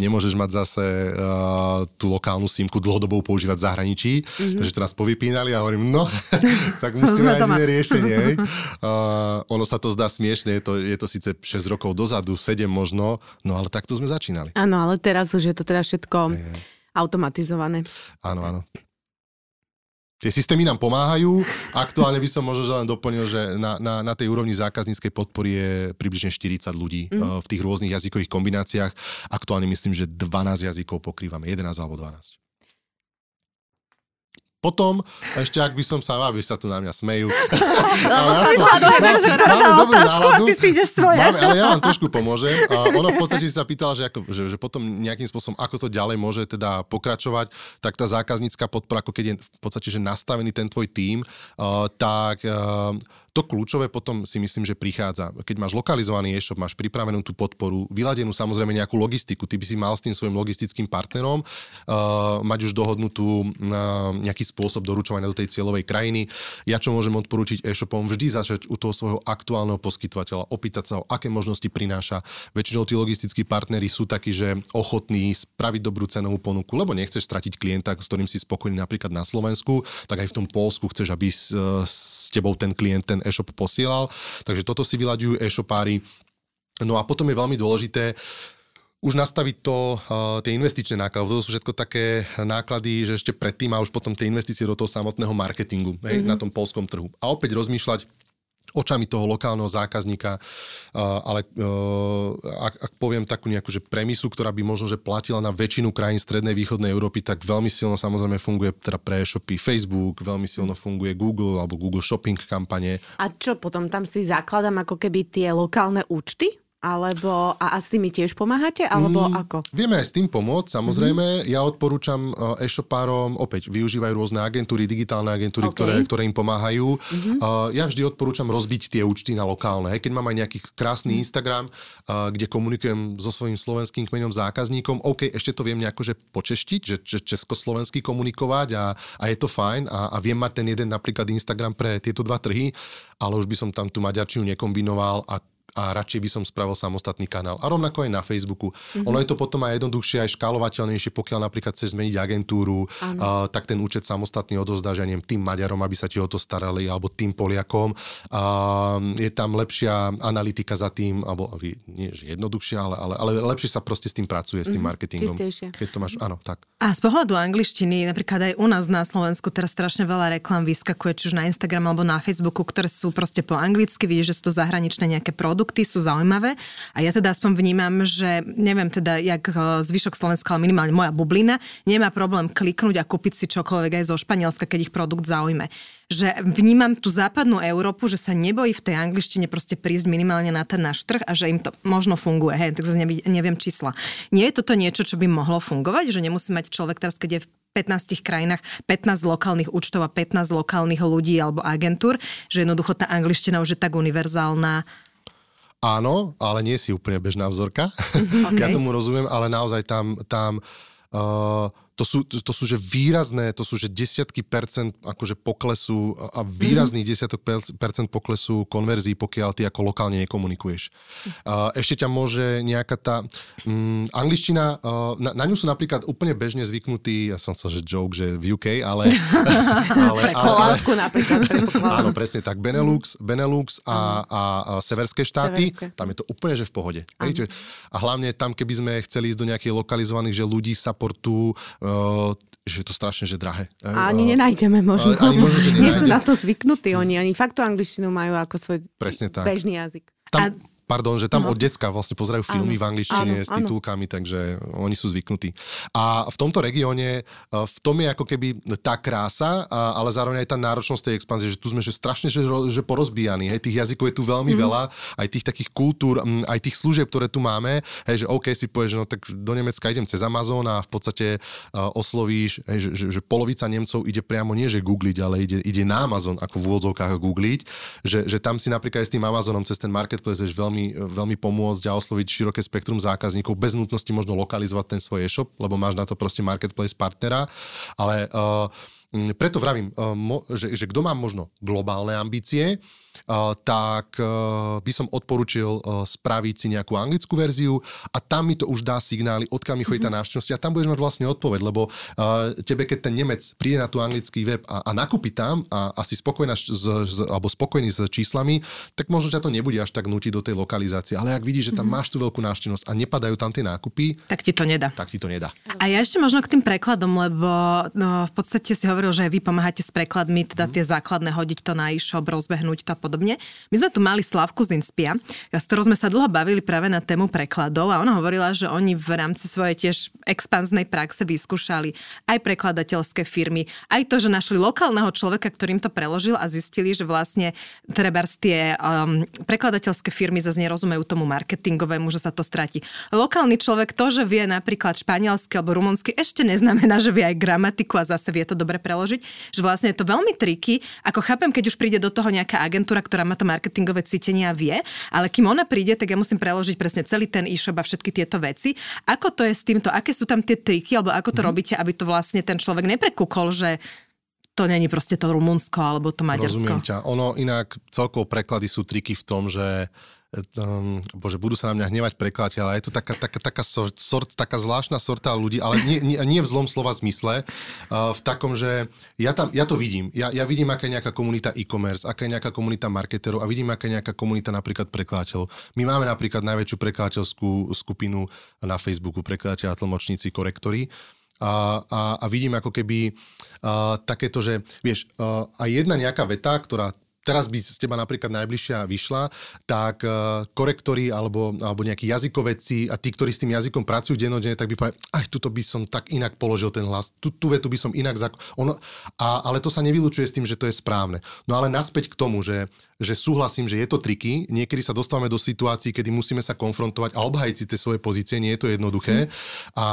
nemôžeš mať zase uh, tú lokálnu simku dlhodobo používať v zahraničí, mm-hmm. takže nás povypínali a hovorím, no, tak musíme nájsť iné riešenie. Uh, ono sa to zdá smiešne, je to, je to síce 6 rokov dozadu, 7 možno, no ale takto sme začínali. Áno, ale teraz už je to teda všetko automatizované. Áno, áno. Tie systémy nám pomáhajú. Aktuálne by som možno že len doplnil, že na, na, na tej úrovni zákazníckej podpory je približne 40 ľudí mm. v tých rôznych jazykových kombináciách. Aktuálne myslím, že 12 jazykov pokrývame, 11 alebo 12. Potom, ešte ak by som sa, aby sa tu na mňa smejú. Lebo ja sledujem, že máme dobrú náladu. ty si ideš svoje. Máme, ale ja vám trošku pomôžem. A ono v podstate si sa pýtala, že, ako, že, že potom nejakým spôsobom, ako to ďalej môže teda pokračovať, tak tá zákaznícka podpora, ako keď je v podstate, že nastavený ten tvoj tím, uh, tak uh, to kľúčové potom si myslím, že prichádza. Keď máš lokalizovaný e-shop, máš pripravenú tú podporu, vyladenú samozrejme nejakú logistiku, ty by si mal s tým svojim logistickým partnerom uh, mať už dohodnutú uh, nejaký spôsob doručovania do tej cieľovej krajiny. Ja čo môžem odporúčiť e-shopom, vždy začať u toho svojho aktuálneho poskytovateľa, opýtať sa, o aké možnosti prináša. Väčšinou tí logistickí partnery sú takí, že ochotní spraviť dobrú cenovú ponuku, lebo nechceš stratiť klienta, s ktorým si spokojný napríklad na Slovensku, tak aj v tom Polsku chceš, aby s, s tebou ten klient ten e-shop posielal. Takže toto si vyľaďujú e-shopári. No a potom je veľmi dôležité už nastaviť to, uh, tie investičné náklady. To sú všetko také náklady, že ešte predtým a už potom tie investície do toho samotného marketingu mm-hmm. na tom polskom trhu. A opäť rozmýšľať, očami toho lokálneho zákazníka, ale ak, ak poviem takú nejakú že premisu, ktorá by možno že platila na väčšinu krajín strednej východnej Európy, tak veľmi silno samozrejme funguje teda pre e-shopy Facebook, veľmi silno funguje Google alebo Google Shopping kampane. A čo potom tam si zakladám ako keby tie lokálne účty? Alebo a, a s tými tiež pomáhate? Alebo mm, ako? Vieme aj s tým pomôcť, samozrejme. Mm-hmm. Ja odporúčam e-shopárom, opäť využívajú rôzne agentúry, digitálne agentúry, okay. ktoré, ktoré im pomáhajú. Mm-hmm. Uh, ja vždy odporúčam rozbiť tie účty na lokálne. Hej, keď mám aj nejaký krásny mm. Instagram, uh, kde komunikujem so svojím slovenským kmeňom zákazníkom, OK, ešte to viem nejako že počeštiť, že, že československy komunikovať a, a je to fajn a, a viem mať ten jeden napríklad Instagram pre tieto dva trhy, ale už by som tam tú maďarčinu nekombinoval a a radšej by som spravil samostatný kanál. A rovnako aj na Facebooku. Mm-hmm. Ono je to potom aj jednoduchšie, aj škálovateľnejšie, pokiaľ napríklad chceš zmeniť agentúru, uh, tak ten účet samostatný odozdáš, ja neviem, tým Maďarom, aby sa ti o to starali, alebo tým Poliakom. Uh, je tam lepšia analytika za tým, alebo nie že jednoduchšia, ale, ale, ale lepšie sa proste s tým pracuje, s tým mm-hmm. marketingom. Čistejšie. Keď to máš, áno, tak. A z pohľadu angličtiny, napríklad aj u nás na Slovensku teraz strašne veľa reklam vyskakuje, či už na Instagram alebo na Facebooku, ktoré sú proste po anglicky, vidíš, že sú to zahraničné nejaké produkty produkty sú zaujímavé a ja teda aspoň vnímam, že neviem teda, jak eh, zvyšok Slovenska, ale minimálne moja bublina, nemá problém kliknúť a kúpiť si čokoľvek aj zo Španielska, keď ich produkt zaujme. Že vnímam tú západnú Európu, že sa nebojí v tej angličtine proste prísť minimálne na ten náš trh a že im to možno funguje. Hej, tak neviem čísla. Nie je toto niečo, čo by mohlo fungovať, že nemusí mať človek teraz, keď je v 15 krajinách 15 lokálnych účtov a 15 lokálnych ľudí alebo agentúr, že jednoducho tá angličtina už je tak univerzálna, Áno, ale nie si úplne bežná vzorka. Okay. ja tomu rozumiem, ale naozaj tam, tam uh, to sú, to sú že výrazné, to sú že desiatky percent akože poklesu a výrazných mm-hmm. desiatok percent poklesu konverzií, pokiaľ ty ako lokálne nekomunikuješ. Uh, ešte ťa môže nejaká tá um, angličtina, uh, na, na ňu sú napríklad úplne bežne zvyknutí, ja som chcel, že joke, že v UK, ale... ale, ale, ale napríklad. áno, presne tak. Benelux, Benelux a, a, a severské štáty, severské. tam je to úplne že v pohode. A hlavne tam, keby sme chceli ísť do nejakých lokalizovaných, že ľudí supportu, Uh, že je to strašne že drahé. A ani nenájdeme možno. Ani možno že Nie sú na to zvyknutí oni, ani fakt tú angličtinu majú ako svoj Presne tak. bežný jazyk. Tam, a Pardon, že tam no. od decka vlastne pozerajú filmy áno, v angličtine áno, s titulkami, áno. takže oni sú zvyknutí. A v tomto regióne, e, v tom je ako keby tá krása, ale zároveň aj tá náročnosť tej expanzie, že tu sme že strašne že, že porozbíjaní. Hej, tých jazykov je tu veľmi mm. veľa, aj tých takých kultúr, aj tých služieb, ktoré tu máme. Hej, že OK si povieš, že no tak do Nemecka idem cez Amazon a v podstate uh, oslovíš, hej, že, že, že polovica Nemcov ide priamo nie že googliť, ale ide, ide na Amazon ako v úvodzovkách googliť, že, že tam si napríklad aj s tým Amazonom cez ten marketplace veľmi veľmi, veľmi pomôcť a osloviť široké spektrum zákazníkov bez nutnosti možno lokalizovať ten svoj e-shop, lebo máš na to proste marketplace partnera, ale uh, preto vravím, mo, že, že kto má možno globálne ambície, tak e, by som odporučil e, spraviť si nejakú anglickú verziu a tam mi to už dá signály, odkiaľ mi chodí tá mhm. návštevnosť a tam budeš mať vlastne odpoveď, lebo e, tebe, keď ten Nemec príde na tú anglický web a, a nakúpi tam a, a si spokojná s, s, alebo spokojný s číslami, tak možno ťa to nebude až tak nutiť do tej lokalizácie. Ale ak vidíš, že tam mhm. máš tú veľkú návštevnosť a nepadajú tam tie nákupy, tak ti to nedá. Tak ti to nedá. A ja ešte možno k tým prekladom, lebo no, v podstate si hovoril, že vy pomáhate s prekladmi, teda tie základné, hodiť to na e-shop, rozbehnúť to a podobne. My sme tu mali Slavku z Inspia, s ktorou sme sa dlho bavili práve na tému prekladov a ona hovorila, že oni v rámci svojej tiež expanznej praxe vyskúšali aj prekladateľské firmy, aj to, že našli lokálneho človeka, ktorým to preložil a zistili, že vlastne trebárs tie um, prekladateľské firmy zase nerozumejú tomu marketingovému, že sa to stratí. Lokálny človek to, že vie napríklad španielsky alebo rumunsky, ešte neznamená, že vie aj gramatiku a zase vie to dobre preložiť. Že vlastne je to veľmi triky. Ako chápem, keď už príde do toho nejaká agentúra, ktorá má to marketingové cítenie a vie, ale kým ona príde, tak ja musím preložiť presne celý ten e-shop a všetky tieto veci. Ako to je s týmto? Aké sú tam tie triky, alebo ako to mm. robíte, aby to vlastne ten človek neprekúkol, že to není proste to Rumunsko alebo to Maďarsko. Rozumiem ťa. Ono inak celkovo preklady sú triky v tom, že um, bože, budú sa na mňa hnevať prekladateľ, ale je to taká, taká, taká, sort, sort, taká zvláštna sorta ľudí, ale nie, nie, nie v zlom slova zmysle, uh, v takom, že ja, tam, ja to vidím. Ja, ja vidím, aká je nejaká komunita e-commerce, aká je nejaká komunita marketerov a vidím, aká je nejaká komunita napríklad prekladateľov. My máme napríklad najväčšiu prekladateľskú skupinu na Facebooku, prekladateľa, tlmočníci, korektory. A, a, a vidím ako keby uh, takéto, že vieš, uh, aj jedna nejaká veta, ktorá teraz by z teba napríklad najbližšia vyšla, tak uh, korektori alebo, alebo nejakí jazykovedci a tí, ktorí s tým jazykom pracujú denodene, tak by povedali, aj tuto by som tak inak položil ten hlas, tú, tú vetu by som inak... Zak... Ono, a, ale to sa nevylučuje s tým, že to je správne. No ale naspäť k tomu, že, že súhlasím, že je to triky, niekedy sa dostávame do situácií, kedy musíme sa konfrontovať a obhajiť si tie svoje pozície, nie je to jednoduché. Mm. A,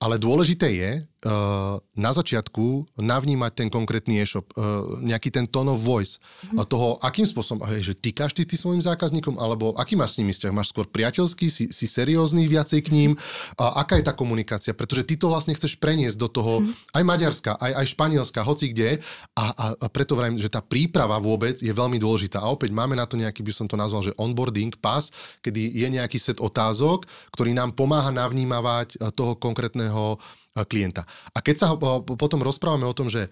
ale dôležité je uh, na začiatku navnímať ten konkrétny e-shop, uh, nejaký ten tone of voice mm. toho, akým spôsobom, hej, že týkaš ty, ty svojim zákazníkom, alebo aký máš s nimi vzťah? Máš skôr priateľský, si, si seriózny viacej k ním? A aká je tá komunikácia? Pretože ty to vlastne chceš preniesť do toho mm. aj Maďarska, aj, aj Španielska, hoci kde. A, a, a preto vrajím, že tá príprava vôbec je veľmi dôležitá. A opäť máme na to nejaký, by som to nazval, že onboarding pass, kedy je nejaký set otázok, ktorý nám pomáha navnímavať toho konkrétneho daného klienta. A keď sa potom rozprávame o tom, že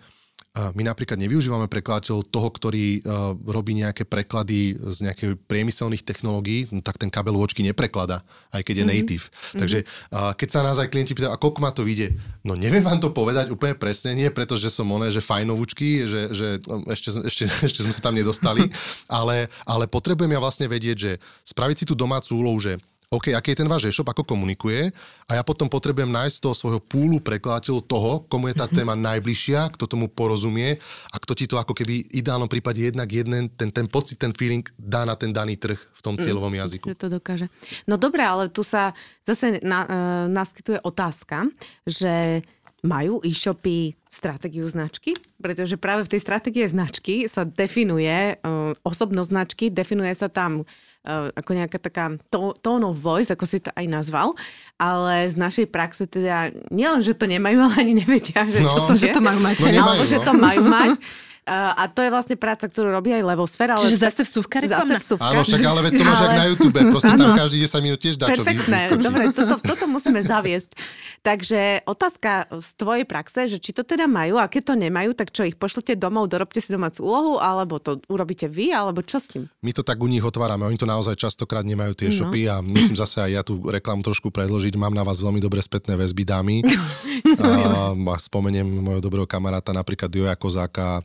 my napríklad nevyužívame prekladateľ toho, ktorý uh, robí nejaké preklady z nejakých priemyselných technológií, no, tak ten kabel Watchky neprekladá, aj keď je mm-hmm. native. Mm-hmm. Takže keď sa nás aj klienti pýtajú, a koľko ma to vyjde? No neviem vám to povedať úplne presne, nie pretože som oné, že fajnovúčky, že, že no, ešte, ešte, ešte sme sa tam nedostali, ale, ale potrebujem ja vlastne vedieť, že spraviť si tú domácu úlohu, že OK, aký je ten váš e-shop, ako komunikuje a ja potom potrebujem nájsť z toho svojho púlu prekladateľov toho, komu je tá téma najbližšia, kto tomu porozumie a kto ti to ako keby v ideálnom prípade jednak jeden, ten, ten pocit, ten feeling dá na ten daný trh v tom mm, cieľovom jazyku. Že to dokáže. No dobre, ale tu sa zase na, uh, naskytuje otázka, že majú e-shopy stratégiu značky? Pretože práve v tej stratégie značky sa definuje uh, osobnosť značky, definuje sa tam ako nejaká taká tone of voice, ako si to aj nazval, ale z našej praxe teda nielen, že to nemajú, ale ani nevedia, že no, čo to že je, to majú mať. No, nemajú, alebo no. že to majú mať. a to je vlastne práca, ktorú robí aj Levosfér. Ale Čiže zase vsúvka reklamná. Zase vsúvka. Áno, však ale to máš ale... na YouTube, proste tam každý 10 minút tiež dá čo Perfektné, dobre, toto, toto musíme zaviesť. Takže otázka z tvojej praxe, že či to teda majú a keď to nemajú, tak čo ich pošlete domov, dorobte si domácu úlohu, alebo to urobíte vy, alebo čo s tým? My to tak u nich otvárame, oni to naozaj častokrát nemajú tie no. shopy a musím zase aj ja tú reklamu trošku predložiť. Mám na vás veľmi dobré spätné väzby, dámy. a spomeniem môjho dobrého kamaráta, napríklad Joja Kozáka,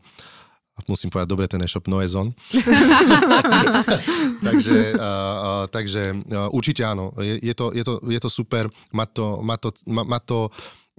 musím povedať, dobre, ten e-shop Noezon. takže uh, takže uh, určite áno, je, je, to, je, to, je to super, má to, má to, má, má to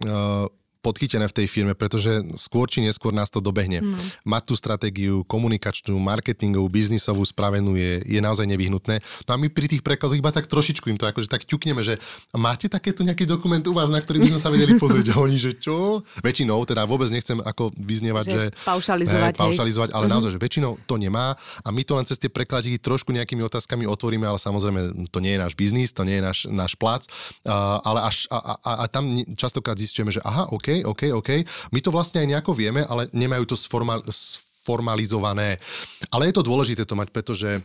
uh, podchytené v tej firme, pretože skôr či neskôr nás to dobehne. Mm. Mať tú stratégiu komunikačnú, marketingovú, biznisovú spravenú je, je naozaj nevyhnutné. No a my pri tých prekladoch iba tak trošičku im to akože tak ťukneme, že máte takéto nejaký dokument u vás, na ktorý by sme sa vedeli pozrieť. A oni, že čo? Väčšinou, teda vôbec nechcem ako vyznievať, že, že paušalizovať, hej, paušalizovať ale mm-hmm. naozaj, že väčšinou to nemá a my to len cez tie prekladiky trošku nejakými otázkami otvoríme, ale samozrejme to nie je náš biznis, to nie je náš, náš plac, uh, ale až a, a, a tam častokrát zistujeme, že aha, OK, OK, OK. My to vlastne aj nejako vieme, ale nemajú to sformal, sformalizované. Ale je to dôležité to mať, pretože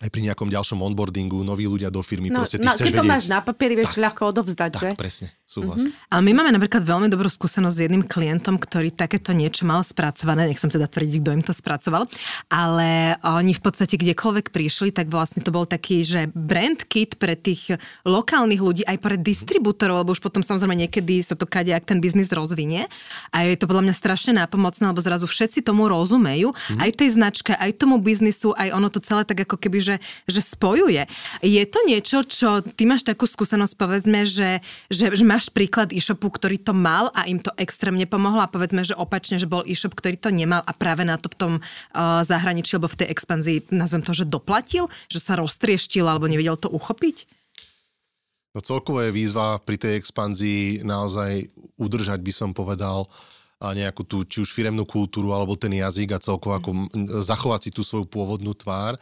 aj pri nejakom ďalšom onboardingu, noví ľudia do firmy, no, proste ty no, chceš keď to vedieť. máš na papieri, vieš Tak, ľahko odovzdať, tak, že? presne, súhlas. Mhm. Mm-hmm. A my máme napríklad veľmi dobrú skúsenosť s jedným klientom, ktorý takéto niečo mal spracované, nechcem teda tvrdiť, kto im to spracoval, ale oni v podstate kdekoľvek prišli, tak vlastne to bol taký, že brand kit pre tých lokálnych ľudí, aj pre distribútorov, lebo už potom samozrejme niekedy sa to kade, ak ten biznis rozvinie. A je to podľa mňa strašne nápomocné, lebo zrazu všetci tomu rozumejú, mm-hmm. aj tej značke, aj tomu biznisu, aj ono to celé tak ako keby, že, že spojuje. Je to niečo, čo ty máš takú skúsenosť, povedzme, že, že, že máš príklad e-shopu, ktorý to mal a im to extrémne pomohlo a povedzme, že opačne, že bol e-shop, ktorý to nemal a práve na to v tom uh, zahraničí alebo v tej expanzii, nazvem to, že doplatil, že sa roztrieštil alebo nevedel to uchopiť? No celkovo je výzva pri tej expanzii naozaj udržať, by som povedal, a nejakú tú, či už firemnú kultúru, alebo ten jazyk a celkovo ako m- zachovať si tú svoju pôvodnú tvár.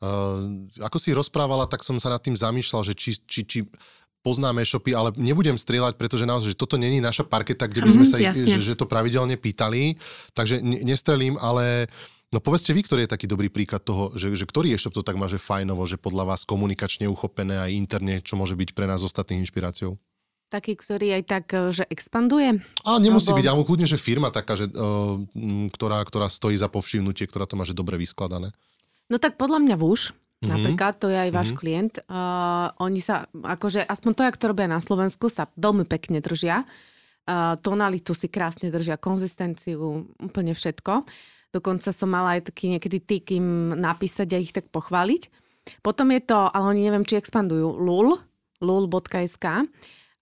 Uh, ako si rozprávala, tak som sa nad tým zamýšľal, že či, či, či poznáme e-shopy, ale nebudem strieľať, pretože naozaj, že toto není naša parketa, kde by sme Mhm, sa ich, že, že to pravidelne pýtali, takže ne, nestrelím, ale no povedzte vy, ktorý je taký dobrý príklad toho, že, že ktorý e-shop to tak má, že fajnovo, že podľa vás komunikačne uchopené aj interne, čo môže byť pre nás ostatných inšpiráciou? Taký, ktorý aj tak, e, že expanduje. A nemusí Alebo- byť, alebo kľudne, že firma taká, že, uh, ktorá, ktorá stojí za povšimnutie, ktorá to má že dobre vyskladané. No tak podľa mňa Vuš, Mhm. napríklad, to je aj váš Mhm. klient, uh, oni sa, akože aspoň to, jak to robia na Slovensku, sa veľmi pekne držia. Uh, tonalitu si krásne držia, konzistenciu, úplne všetko. Dokonca som mala aj taký niekedy tyk im napísať a ich tak pochváliť. Potom je to, ale oni neviem, či expandujú, lul, lul.sk.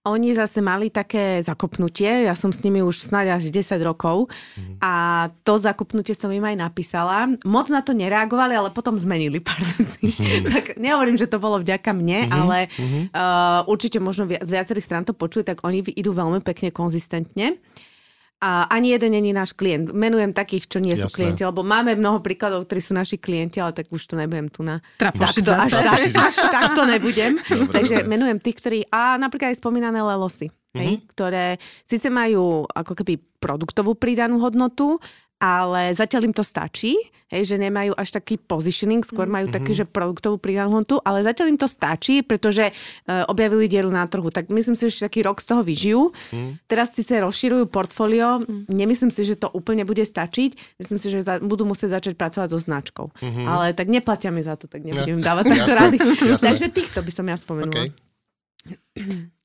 Oni zase mali také zakopnutie, ja som s nimi už snáď až 10 rokov a to zakopnutie som im aj napísala. Moc na to nereagovali, ale potom zmenili pár vecí. tak nehovorím, že to bolo vďaka mne, ale uh, určite možno vi- z viacerých strán to počujú, tak oni idú veľmi pekne konzistentne. A ani jeden není náš klient. Menujem takých, čo nie sú Jasné. klienti, lebo máme mnoho príkladov, ktorí sú naši klienti, ale tak už to nebudem tu na... Takto, až, tak, až tak to nebudem. Dobre, Takže dobre. menujem tých, ktorí... A napríklad aj spomínané lelosy, hej, ktoré síce majú ako keby produktovú pridanú hodnotu, ale zatiaľ im to stačí, hej, že nemajú až taký positioning, skôr majú taký, že produktovú pridanú hodnotu, ale zatiaľ im to stačí, pretože uh, objavili dieru na trhu. Tak myslím si, že taký rok z toho vyžijú. Teraz síce rozširujú portfólio, nemyslím si, že to úplne bude stačiť. Myslím si, že za, budú musieť začať pracovať so značkou. Ale tak neplatia mi za to, tak nebudem dávať takto rady. Takže týchto by som ja spomenula. Okay.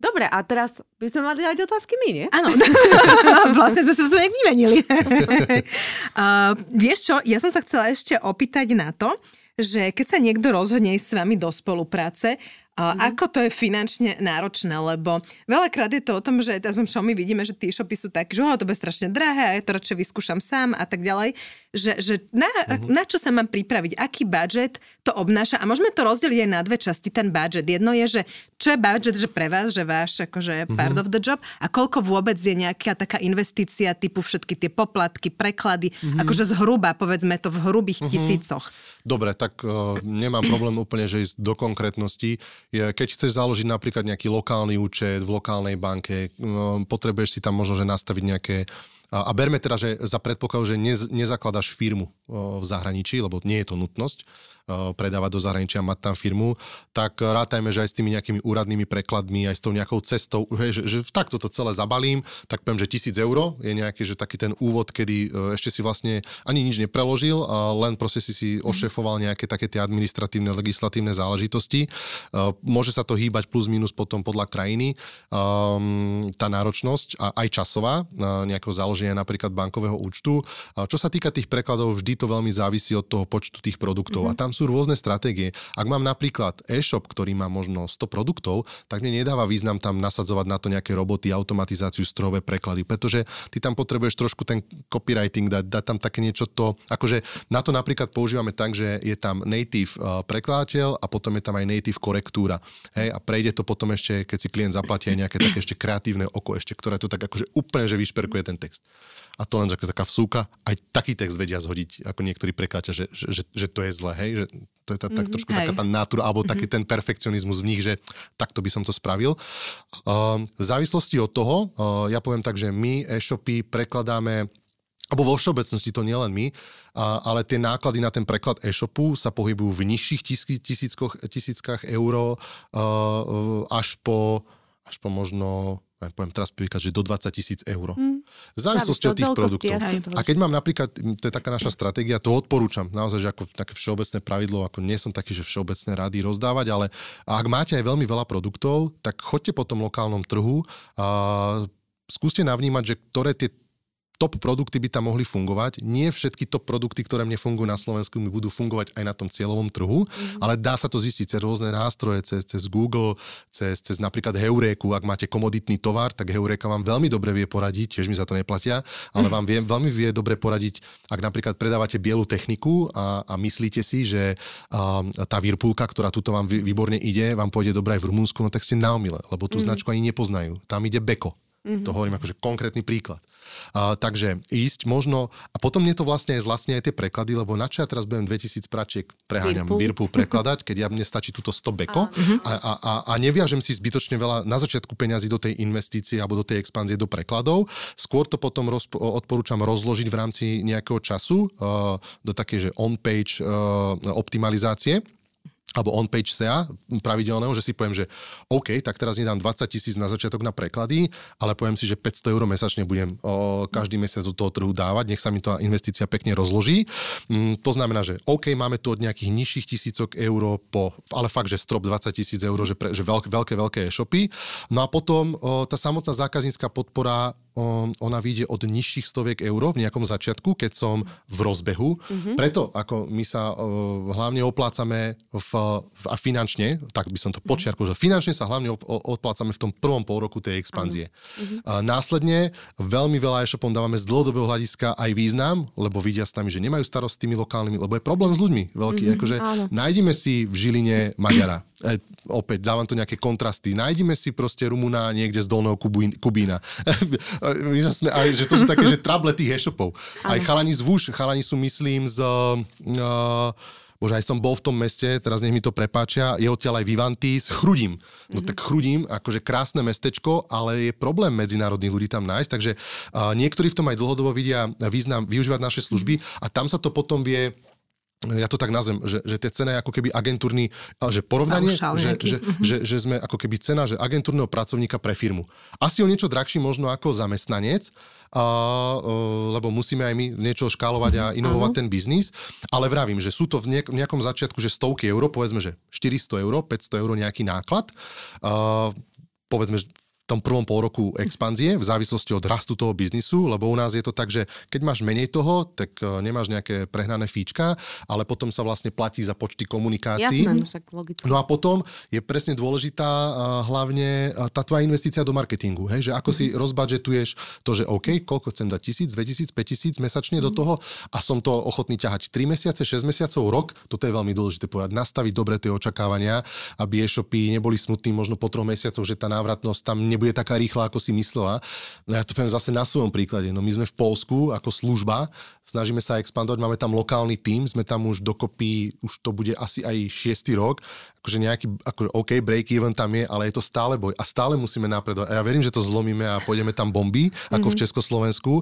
Dobre, a teraz by sme mali dať otázky my, nie? Áno, vlastne sme sa to nejak vymenili. uh, vieš čo, ja som sa chcela ešte opýtať na to, že keď sa niekto rozhodne ísť s vami do spolupráce, a Mhm. ako to je finančne náročné, lebo veľakrát je to o tom, že aspoň čo my vidíme, že tie e-shopy sú také, že oh, to bude strašne drahé a ja to radšej vyskúšam sám a tak ďalej, že, že na, Mhm. na čo sa mám pripraviť, aký budget to obnáša a môžeme to rozdeliť aj na dve časti, ten budget. Jedno je, že čo je budget, že pre vás, že váš akože Mhm. part of the job a koľko vôbec je nejaká taká investícia typu všetky tie poplatky, preklady, Mhm. akože zhruba, povedzme to v hrubých tisícoch. Dobre, tak uh, nemám problém úplne, že ísť do konkrétnosti. Keď chceš založiť napríklad nejaký lokálny účet v lokálnej banke, um, potrebuješ si tam možno, že nastaviť nejaké a berme teda, že za predpokladu, že nez, nezakladaš firmu uh, v zahraničí, lebo nie je to nutnosť predávať do zahraničia, mať tam firmu, tak rátajme, že aj s tými nejakými úradnými prekladmi, aj s tou nejakou cestou, že, že takto to celé zabalím, tak poviem, že tisíc euro je nejaký, že taký ten úvod, kedy uh, ešte si vlastne ani nič nepreložil, len proste si si ošefoval nejaké také tie administratívne, legislatívne záležitosti. Uh, Môže sa to hýbať plus minus potom podľa krajiny, um, tá náročnosť a aj časová, nejakého založenia napríklad bankového účtu. Čo sa týka tých prekladov, vždy to veľmi závisí od toho počtu tých produktov mm-hmm. a tam sú rôzne stratégie. Ak mám napríklad e-shop, ktorý má možno 100 produktov, tak mne nedáva význam tam nasadzovať na to nejaké roboty, automatizáciu, strojové preklady, pretože ty tam potrebuješ trošku ten copywriting dať, dať tam také niečo to, akože na to napríklad používame tak, že je tam native uh, prekladateľ a potom je tam aj native korektúra. Hej, a prejde to potom ešte, keď si klient zaplatí aj nejaké také ešte kreatívne oko ešte, ktoré to tak akože úplne, že vyšperkuje ten text. A to len že taká vsúka, aj taký text vedia zhodiť, ako niektorí prekáťa, že, že, že, že to je zle, hej, že to je tá, tak trošku hej. taká tá natúra, alebo taký ten perfekcionizmus v nich, že takto by som to spravil. Um, v závislosti od toho, uh, ja poviem tak, že my e-shopy prekladáme alebo vo všeobecnosti to nielen my, a, ale tie náklady na ten preklad e-shopu sa pohybujú v nižších tisíckoch, tisíckach euro uh, až po až po možno poviem teraz príklad, že do 20 tisíc eur. Hmm. V závislosti od tých produktov. A keď mám napríklad, to je taká naša stratégia, to odporúčam naozaj, že ako také všeobecné pravidlo, ako nie som taký, že všeobecné rady rozdávať, ale ak máte aj veľmi veľa produktov, tak choďte po tom lokálnom trhu a skúste navnímať, že ktoré tie top produkty by tam mohli fungovať. Nie všetky top produkty, ktoré mne fungujú na Slovensku, mi budú fungovať aj na tom cieľovom trhu, mm-hmm. ale dá sa to zistiť cez rôzne nástroje, cez, cez Google, cez, cez napríklad Heuréku. Ak máte komoditný tovar, tak Heuréka vám veľmi dobre vie poradiť, tiež mi za to neplatia, ale mm. vám vie, veľmi vie dobre poradiť, ak napríklad predávate bielu techniku a, a myslíte si, že a, tá výrpulka, ktorá tuto vám výborne ide, vám pôjde dobre aj v Rumunsku, no tak ste naumile, lebo tú mm. značku ani nepoznajú. Tam ide Beko. Mm-hmm. To hovorím akože konkrétny príklad. A, takže ísť možno, a potom mne to vlastne aj zlacne aj tie preklady, lebo na čo ja teraz budem 2000 pračiek preháňam Whirlpool prekladať, keď ja mne stačí túto 100 beko a, a, a, a neviažem si zbytočne veľa na začiatku peňazí do tej investície alebo do tej expanzie do prekladov. Skôr to potom roz, odporúčam rozložiť v rámci nejakého času uh, do také, že on-page uh, optimalizácie alebo on-page SEA pravidelného, že si poviem, že OK, tak teraz nedám 20 tisíc na začiatok na preklady, ale poviem si, že 500 eur mesačne budem o, každý mesiac do toho trhu dávať, nech sa mi tá investícia pekne rozloží. Mm, to znamená, že OK, máme tu od nejakých nižších tisícok eur po, ale fakt, že strop 20 tisíc eur, že, pre, že veľké, veľké, veľké e-shopy. No a potom o, tá samotná zákaznícka podpora ona vyjde od nižších stoviek eur v nejakom začiatku, keď som v rozbehu. Mm-hmm. Preto ako my sa uh, hlavne oplácame v, v, a finančne, tak by som to mhm. počiarkol, mm-hmm. že finančne sa hlavne op, oplácame v tom prvom pol roku tej expanzie. Mm-hmm. Uh, následne veľmi veľa e-shopom dávame z dlhodobého hľadiska aj význam, lebo vidia s nami, že nemajú starosť s tými lokálnymi, lebo je problém s ľuďmi veľký. Mm-hmm. Akože nájdime si v Žiline Maďara e, opäť dávam to nejaké kontrasty. Nájdime si proste Rumúna niekde z Dolného Kubína. My sme, aj, že to sú také, že trable tých e-shopov. Aj chalani z Vuš, chalani sú myslím z... Uh, Bože, aj som bol v tom meste, teraz nech mi to prepáčia, je odtiaľ aj Vivantis, Chrudím. No mm-hmm. tak Chrudím, akože krásne mestečko, ale je problém medzinárodných ľudí tam nájsť, takže uh, niektorí v tom aj dlhodobo vidia význam využívať naše služby a tam sa to potom vie ja to tak nazvem, že, že tie ceny ako keby agentúrny, že porovnanie, že, že, mm-hmm. že, že sme ako keby cena že agentúrneho pracovníka pre firmu. Asi o niečo drahší možno ako zamestnanec, a, lebo musíme aj my niečo škálovať a mhm. inovovať uh-huh. ten biznis, ale vravím, že sú to v nejakom začiatku, že stovky eur, povedzme, že 400 eur, 500 eur nejaký náklad, a, povedzme, tom prvom pol roku expanzie v závislosti od rastu toho biznisu, lebo u nás je to tak, že keď máš menej toho, tak e, nemáš nejaké prehnané fíčka, ale potom sa vlastne platí za počty komunikácií. Jasné, no logicky. No a potom je presne dôležitá e, hlavne e, tá tvoja investícia do marketingu, hej, že ako mm-hmm. si mhm. rozbudžetuješ to, že OK, koľko chcem dať, tisíc, 2000, 5000 mesačne mm-hmm. do mhm. toho a som to ochotný ťahať 3 mesiace, 6 mesiacov, rok, toto je veľmi dôležité povedať, nastaviť dobre tie očakávania, aby e-shopy neboli smutní možno po troch mesiacoch, že tá návratnosť tam nebude taká rýchla, ako si myslela. No ja to poviem zase na svojom príklade. No my sme v Polsku ako služba, snažíme sa expandovať, máme tam lokálny tím, sme tam už dokopy, už to bude asi aj šiestý rok, akože nejaký, ako, OK, break-even tam je, ale je to stále boj a stále musíme napredovať. A ja verím, že to zlomíme a pôjdeme tam bomby, ako mm-hmm. v mhm. Československu.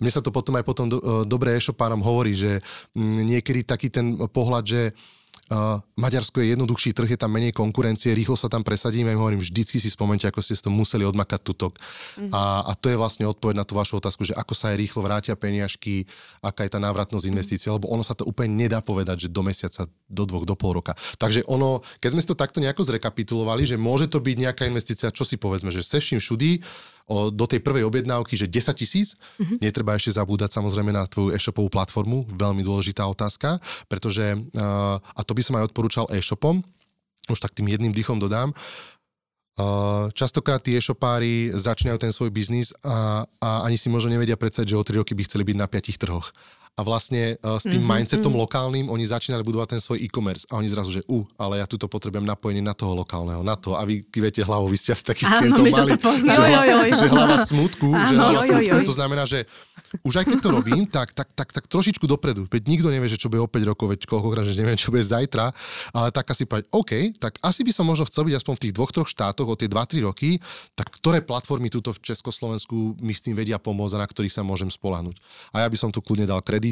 Mne sa to potom aj potom do, e, dobre e-shopárom hovorí, že m, mm, niekedy taký ten pohľad, že Uh, Maďarsko je jednoduchší trh, je tam menej konkurencie, rýchlo sa tam presadíme. Ja hovorím, vždycky si spomente, ako ste to museli odmakať tutok. Mm-hmm. A, a to je vlastne odpoveď na tú vašu otázku, že ako sa aj rýchlo vrátia peniažky, aká je tá návratnosť investície, mm-hmm. lebo ono sa to úplne nedá povedať, že do mesiaca, do dvoch, do pol roka. Takže ono, keď sme si to takto nejako zrekapitulovali, že môže to byť nejaká investícia, čo si povedzme, že se vším všudy, o, do tej prvej objednávky, že 10 tisíc. Mm-hmm. Netreba ešte zabúdať samozrejme na tvoju e-shopovú platformu, veľmi dôležitá otázka, pretože, uh, a to by som aj odporúčal e-shopom, už tak tým jedným dýchom dodám, Uh, častokrát tí e-shopári začínajú ten svoj biznis a, a ani si možno nevedia predstaviť, že o 3 roky by chceli byť na piatich trhoch a vlastne uh, s tým mm-hmm, mindsetom mm-hmm. lokálnym oni začínali budovať ten svoj e-commerce. A oni zrazu, že u, uh, ale ja tuto potrebujem napojenie na toho lokálneho, na to a vy kývete hlavou, vy ste asi takých klientov mali, že, hlava, že hlava smutku, Áno, že hlava jo, smutku, to znamená, že už aj keď to robím, tak, tak, tak, tak trošičku dopredu, veď nikto nevie, že čo bude o 5 rokov, veď koľkokrát, že neviem, čo bude zajtra, ale tak asi povedať, OK, tak asi by som možno chcel byť aspoň v tých dvoch, troch štátoch o tie 2-3 roky, tak ktoré platformy túto v Československu mi s tým vedia pomôcť a na ktorých sa môžem spolahnuť. A ja by som tu kľudne dal kredit,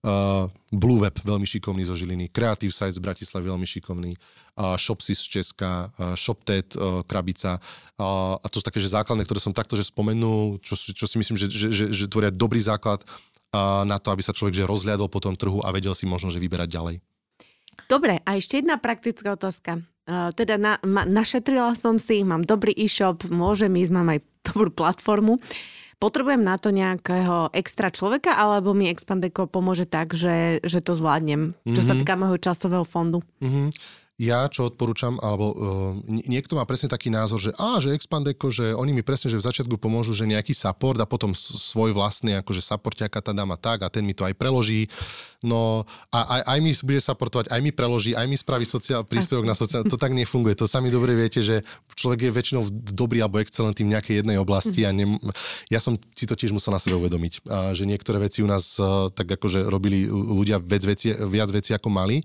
Uh, Blue Web, veľmi šikovný zo Žiliny, Creative Sites z Bratislavy, veľmi šikovný, uh, Shopsys z Česka, uh, ShopTet, uh, Krabica. Uh, a to sú také, že základné, ktoré som takto že spomenul, čo, čo si myslím, že, že, že, že tvoria dobrý základ uh, na to, aby sa človek že rozhľadol po tom trhu a vedel si možno, že vyberať ďalej. Dobre, a ešte jedna praktická otázka. Uh, teda na, ma, našetrila som si, mám dobrý e-shop, môžem ísť, mám aj dobrú platformu. Uh, Potrebujem na to nejakého extra človeka, alebo mi Expandeco pomôže tak, že, že to zvládnem, čo mm-hmm. sa mhm. týka môjho časového fondu? Mm-hmm ja čo odporúčam, alebo uh, niekto má presne taký názor, že á, že Expandeco, že oni mi presne, že v začiatku pomôžu, že nejaký support a potom svoj vlastný akože supportiaka tá dáma tak a ten mi to aj preloží. No a aj, aj mi bude supportovať, aj mi preloží, aj mi spraví sociál, príspevok na sociál. To tak nefunguje. To sami dobre viete, že človek je väčšinou dobrý alebo excelentný v nejakej jednej oblasti a ne, ja som si to tiež musel na sebe uvedomiť, a že niektoré veci u nás uh, tak akože robili ľudia viac veci, viac veci ako mali.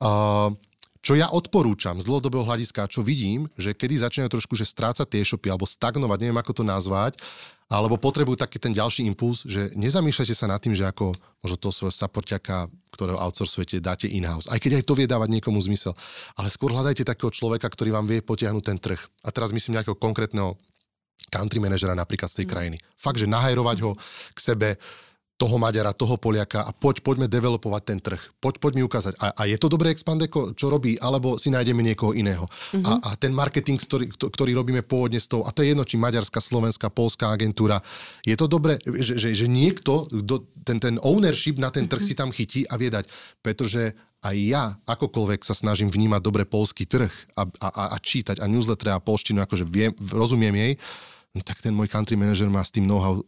Uh, čo ja odporúčam z dlhodobého hľadiska, čo vidím, že kedy začínajú trošku že strácať tie e-shopy alebo stagnovať, neviem ako to nazvať, alebo potrebujú taký ten ďalší impuls, že nezamýšľajte sa nad tým, že ako možno toho svojho supportiaka, ktorého outsourcujete, dáte in-house. Aj keď aj to vie dávať niekomu zmysel. Ale skôr hľadajte takého človeka, ktorý vám vie potiahnuť ten trh. A teraz myslím nejakého konkrétneho country manažera napríklad z tej mm. krajiny. Fakt, že nahajrovať ho k sebe, toho Maďara, toho Poliaka a poď, poďme developovať ten trh. Poď, poď mi ukázať. A, a je to dobré Expandeko, čo robí, alebo si nájdeme niekoho iného. Mm-hmm. A, a ten marketing, ktorý, ktorý robíme pôvodne s tou, a to je jedno, či maďarská, slovenská, polská agentúra, je to dobré, že, že, že niekto, do, ten, ten ownership na ten trh mm-hmm. si tam chytí a vie dať. Pretože aj ja akokoľvek sa snažím vnímať dobre polský trh a, a, a čítať a newsletter a polštinu, akože viem, rozumiem jej, no tak ten môj country manager má s tým know-how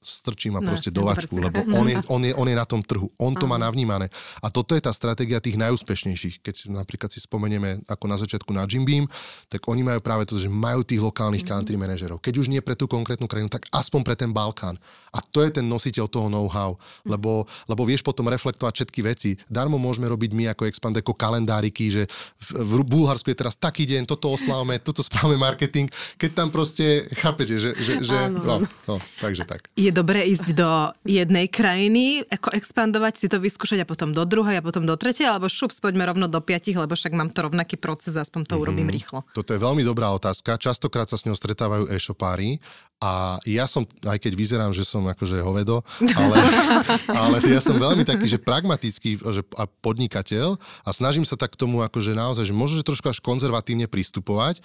strčím ma no, proste do vačku, lebo on je, on, je, on je na tom trhu, on to má navnímané. A toto je tá stratégia tých najúspešnejších. Keď napríklad si spomenieme ako na začiatku na Jim Beam, tak oni majú práve to, že majú tých lokálnych mm-hmm. country manažerov. Keď už nie pre tú konkrétnu krajinu, tak aspoň pre ten Balkán. A to je ten nositeľ toho know-how, mm-hmm. lebo, lebo vieš potom reflektovať všetky veci. Darmo môžeme robiť my ako Expandeko kalendáriky, že v, v Bulharsku je teraz taký deň, toto oslávame, toto správame marketing, keď tam proste, chápete, že, že, že no, no, takže tak. Je je dobré ísť do jednej krajiny, ako expandovať, si to vyskúšať a potom do druhej a potom do tretej, alebo šup, poďme rovno do piatich, lebo však mám to rovnaký proces, aspoň to mm-hmm. urobím rýchlo. Toto je veľmi dobrá otázka. Častokrát sa s ňou stretávajú e-shopári a ja som, aj keď vyzerám, že som akože hovedo, ale, ale ja som veľmi taký, že pragmatický že, a podnikateľ a snažím sa tak k tomu akože naozaj, že možno, že trošku až konzervatívne pristupovať.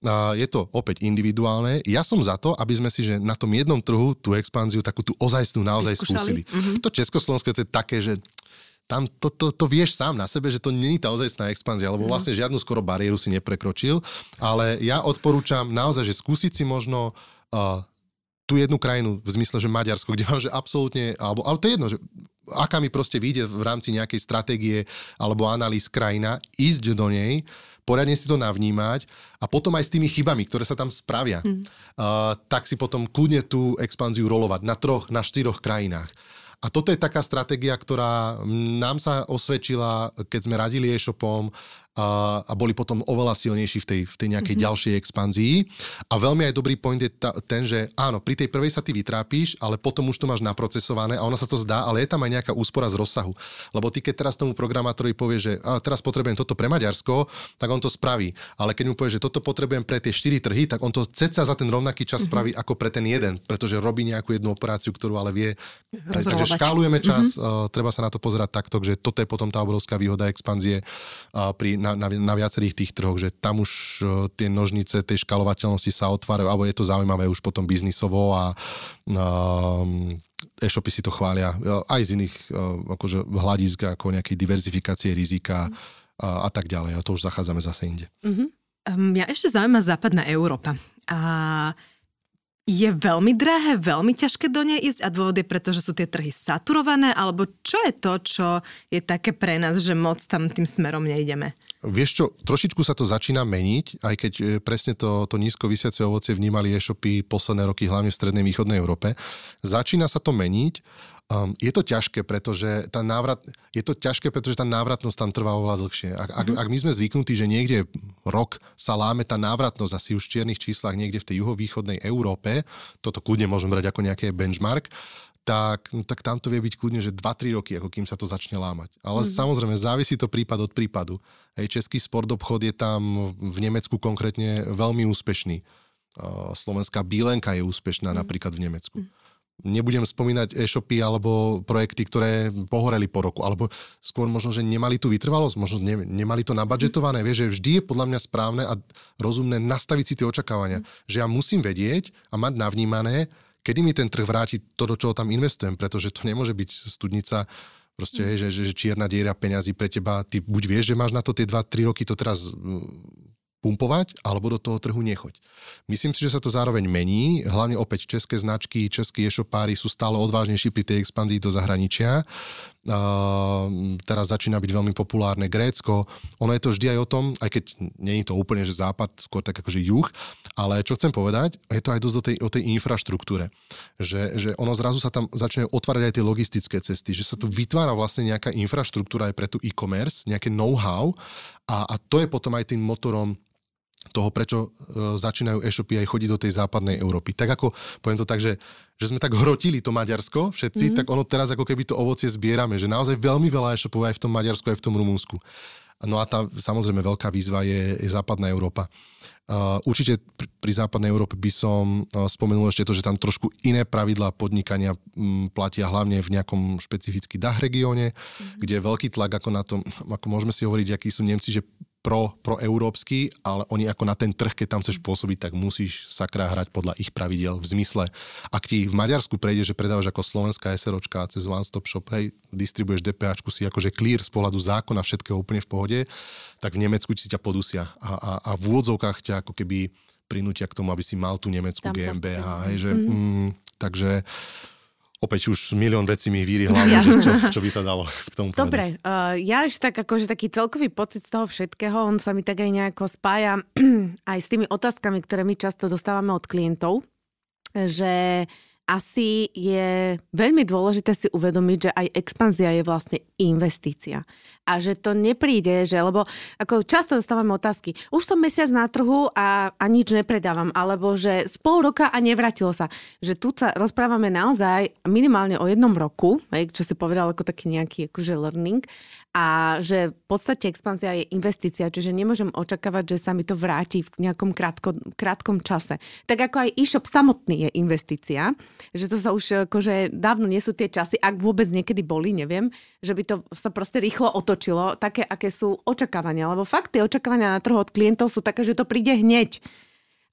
A je to opäť individuálne. Ja som za to, aby sme si, že na tom jednom trhu tú expanziu, takú tú ozajstnú naozaj Vyskúšali? skúsili. Mm-hmm. To Československo to je také, že tam to, to, to vieš sám na sebe, že to není tá ozajstná expanzia, lebo vlastne žiadnu skoro bariéru si neprekročil, ale ja odporúčam naozaj, že skúsiť si možno uh, tú jednu krajinu v zmysle, že Maďarsko, kde mám, že absolútne, alebo, ale to je jedno, že aká mi proste vyjde v rámci nejakej stratégie alebo analýz krajina, ísť do nej, poriadne si to navnímať a potom aj s tými chybami, ktoré sa tam spravia, mm. uh, tak si potom kľudne tú expanziu rolovať na troch, na štyroch krajinách. A toto je taká stratégia, ktorá nám sa osvedčila, keď sme radili e-shopom a, a boli potom oveľa silnejší v tej, v tej nejakej mm-hmm. ďalšej expanzii. A veľmi aj dobrý point je ta, ten, že áno, pri tej prvej sa ty vytrápíš, ale potom už to máš naprocesované a ono sa to zdá, ale je tam aj nejaká úspora z rozsahu. Lebo ty keď teraz tomu programátorovi povie, že a teraz potrebujem toto pre Maďarsko, tak on to spraví. Ale keď mu povie, že toto potrebujem pre tie štyri trhy, tak on to ceca za ten rovnaký čas mm-hmm. spraví ako pre ten jeden, pretože robí nejakú jednu operáciu, ktorú ale vie. Rozrolovať. Takže škálujeme čas, mm-hmm. uh, treba sa na to pozerať takto, že toto je potom tá obrovská výhoda expanzie uh, pri na, na, na viacerých tých trhoch, že tam už uh, tie nožnice tej škalovateľnosti sa otvárajú, alebo je to zaujímavé už potom biznisovo a uh, e-shopy si to chvália uh, aj z iných uh, akože hľadisk, ako nejakej diverzifikácie rizika mm. a, a tak ďalej. A to už zachádzame zase inde. Mm-hmm. Mňa ešte zaujíma západná Európa. A Je veľmi drahé, veľmi ťažké do nej ísť a dôvod je preto, že sú tie trhy saturované, alebo čo je to, čo je také pre nás, že moc tam tým smerom nejdeme? Vieš čo, trošičku sa to začína meniť, aj keď e, presne to, to nízko vysiace ovocie vnímali e-shopy posledné roky, hlavne v strednej východnej Európe. Začína sa to meniť. Um, je to ťažké, pretože tá návrat, je to ťažké, pretože tá návratnosť tam trvá oveľa dlhšie. Ak, ak, mhm. ak my sme zvyknutí, že niekde rok sa láme tá návratnosť asi už v čiernych číslach niekde v tej juhovýchodnej Európe, toto kľudne môžem brať ako nejaký benchmark, tak, no, tak tam to vie byť kľudne, že 2-3 roky, ako kým sa to začne lámať. Ale mm. samozrejme, závisí to prípad od prípadu. Hej, český sport obchod je tam v Nemecku konkrétne veľmi úspešný. Slovenská bílenka je úspešná mm. napríklad v Nemecku. Mm. Nebudem spomínať e-shopy alebo projekty, ktoré pohoreli po roku, alebo skôr možno, že nemali tú vytrvalosť, možno ne, nemali to nabadžetované. Vieš, že vždy je podľa mňa správne a rozumné nastaviť si tie očakávania. Mm. Že ja musím vedieť a mať navnímané, kedy mi ten trh vráti to, do čoho tam investujem, pretože to nemôže byť studnica, proste, mm. že, že, že čierna diera peňazí pre teba, ty buď vieš, že máš na to tie 2-3 roky to teraz mm, pumpovať, alebo do toho trhu nechoď. Myslím si, že sa to zároveň mení, hlavne opäť české značky, českí e-shopári sú stále odvážnejší pri tej expanzii do zahraničia. Uh, teraz začína byť veľmi populárne Grécko. Ono je to vždy aj o tom, aj keď nie je to úplne, že západ, skôr tak akože juh, ale čo chcem povedať, je to aj dosť o tej, o tej infraštruktúre. Že, že ono zrazu sa tam začne otvárať aj tie logistické cesty, že sa tu vytvára vlastne nejaká infraštruktúra aj pre tú e-commerce, nejaké know-how a, a to je potom aj tým motorom toho, prečo e, začínajú e-shopy aj chodiť do tej západnej Európy. Tak ako, poviem to tak, že, že sme tak hrotili to Maďarsko všetci, mm-hmm. tak ono teraz ako keby to ovocie zbierame, že naozaj veľmi veľa e-shopov aj v tom Maďarsku, aj v tom Rumunsku. No a tá samozrejme veľká výzva je, je západná Európa. Uh, určite pri, pri západnej Európe by som uh, spomenul ešte to, že tam trošku iné pravidlá podnikania um, platia hlavne v nejakom špecificky DAH regióne, mm-hmm. kde je veľký tlak ako na tom, ako môžeme si hovoriť, akí sú Nemci, že pro, pro európsky, ale oni ako na ten trh, keď tam chceš pôsobiť, tak musíš sakra hrať podľa ich pravidel v zmysle, ak ti v Maďarsku prejde, že predávaš ako slovenská SROčka cez One Stop Shop, hej, distribuješ DPAčku si akože clear z pohľadu zákona, všetkého úplne v pohode, tak v Nemecku si ťa podusia a, a, a v úvodzovkách ťa ako keby prinútia k tomu, aby si mal tú nemeckú GmbH, hej, že, mm-hmm. mm, takže opäť už milión vecí mi víri hlavu, že čo, čo by sa dalo k tomu Dobre, uh, ja už tak akože taký celkový pocit z toho všetkého, on sa mi tak aj nejako spája aj s tými otázkami, ktoré my často dostávame od klientov, že asi je veľmi dôležité si uvedomiť, že aj expanzia je vlastne investícia. A že to nepríde, že, lebo ako často dostávame otázky, už som mesiac na trhu a, a nič nepredávam, alebo že z pol roka a nevratilo sa. Že tu sa rozprávame naozaj minimálne o jednom roku, čo si povedal ako taký nejaký akože learning, a že v podstate expanzia je investícia, čiže nemôžem očakávať, že sa mi to vráti v nejakom krátko, krátkom čase. Tak ako aj e-shop samotný je investícia, že to sa už akože dávno nie sú tie časy, ak vôbec niekedy boli, neviem, že by to sa proste rýchlo otočilo, také, aké sú očakávania. Lebo fakt tie očakávania na trhu od klientov sú také, že to príde hneď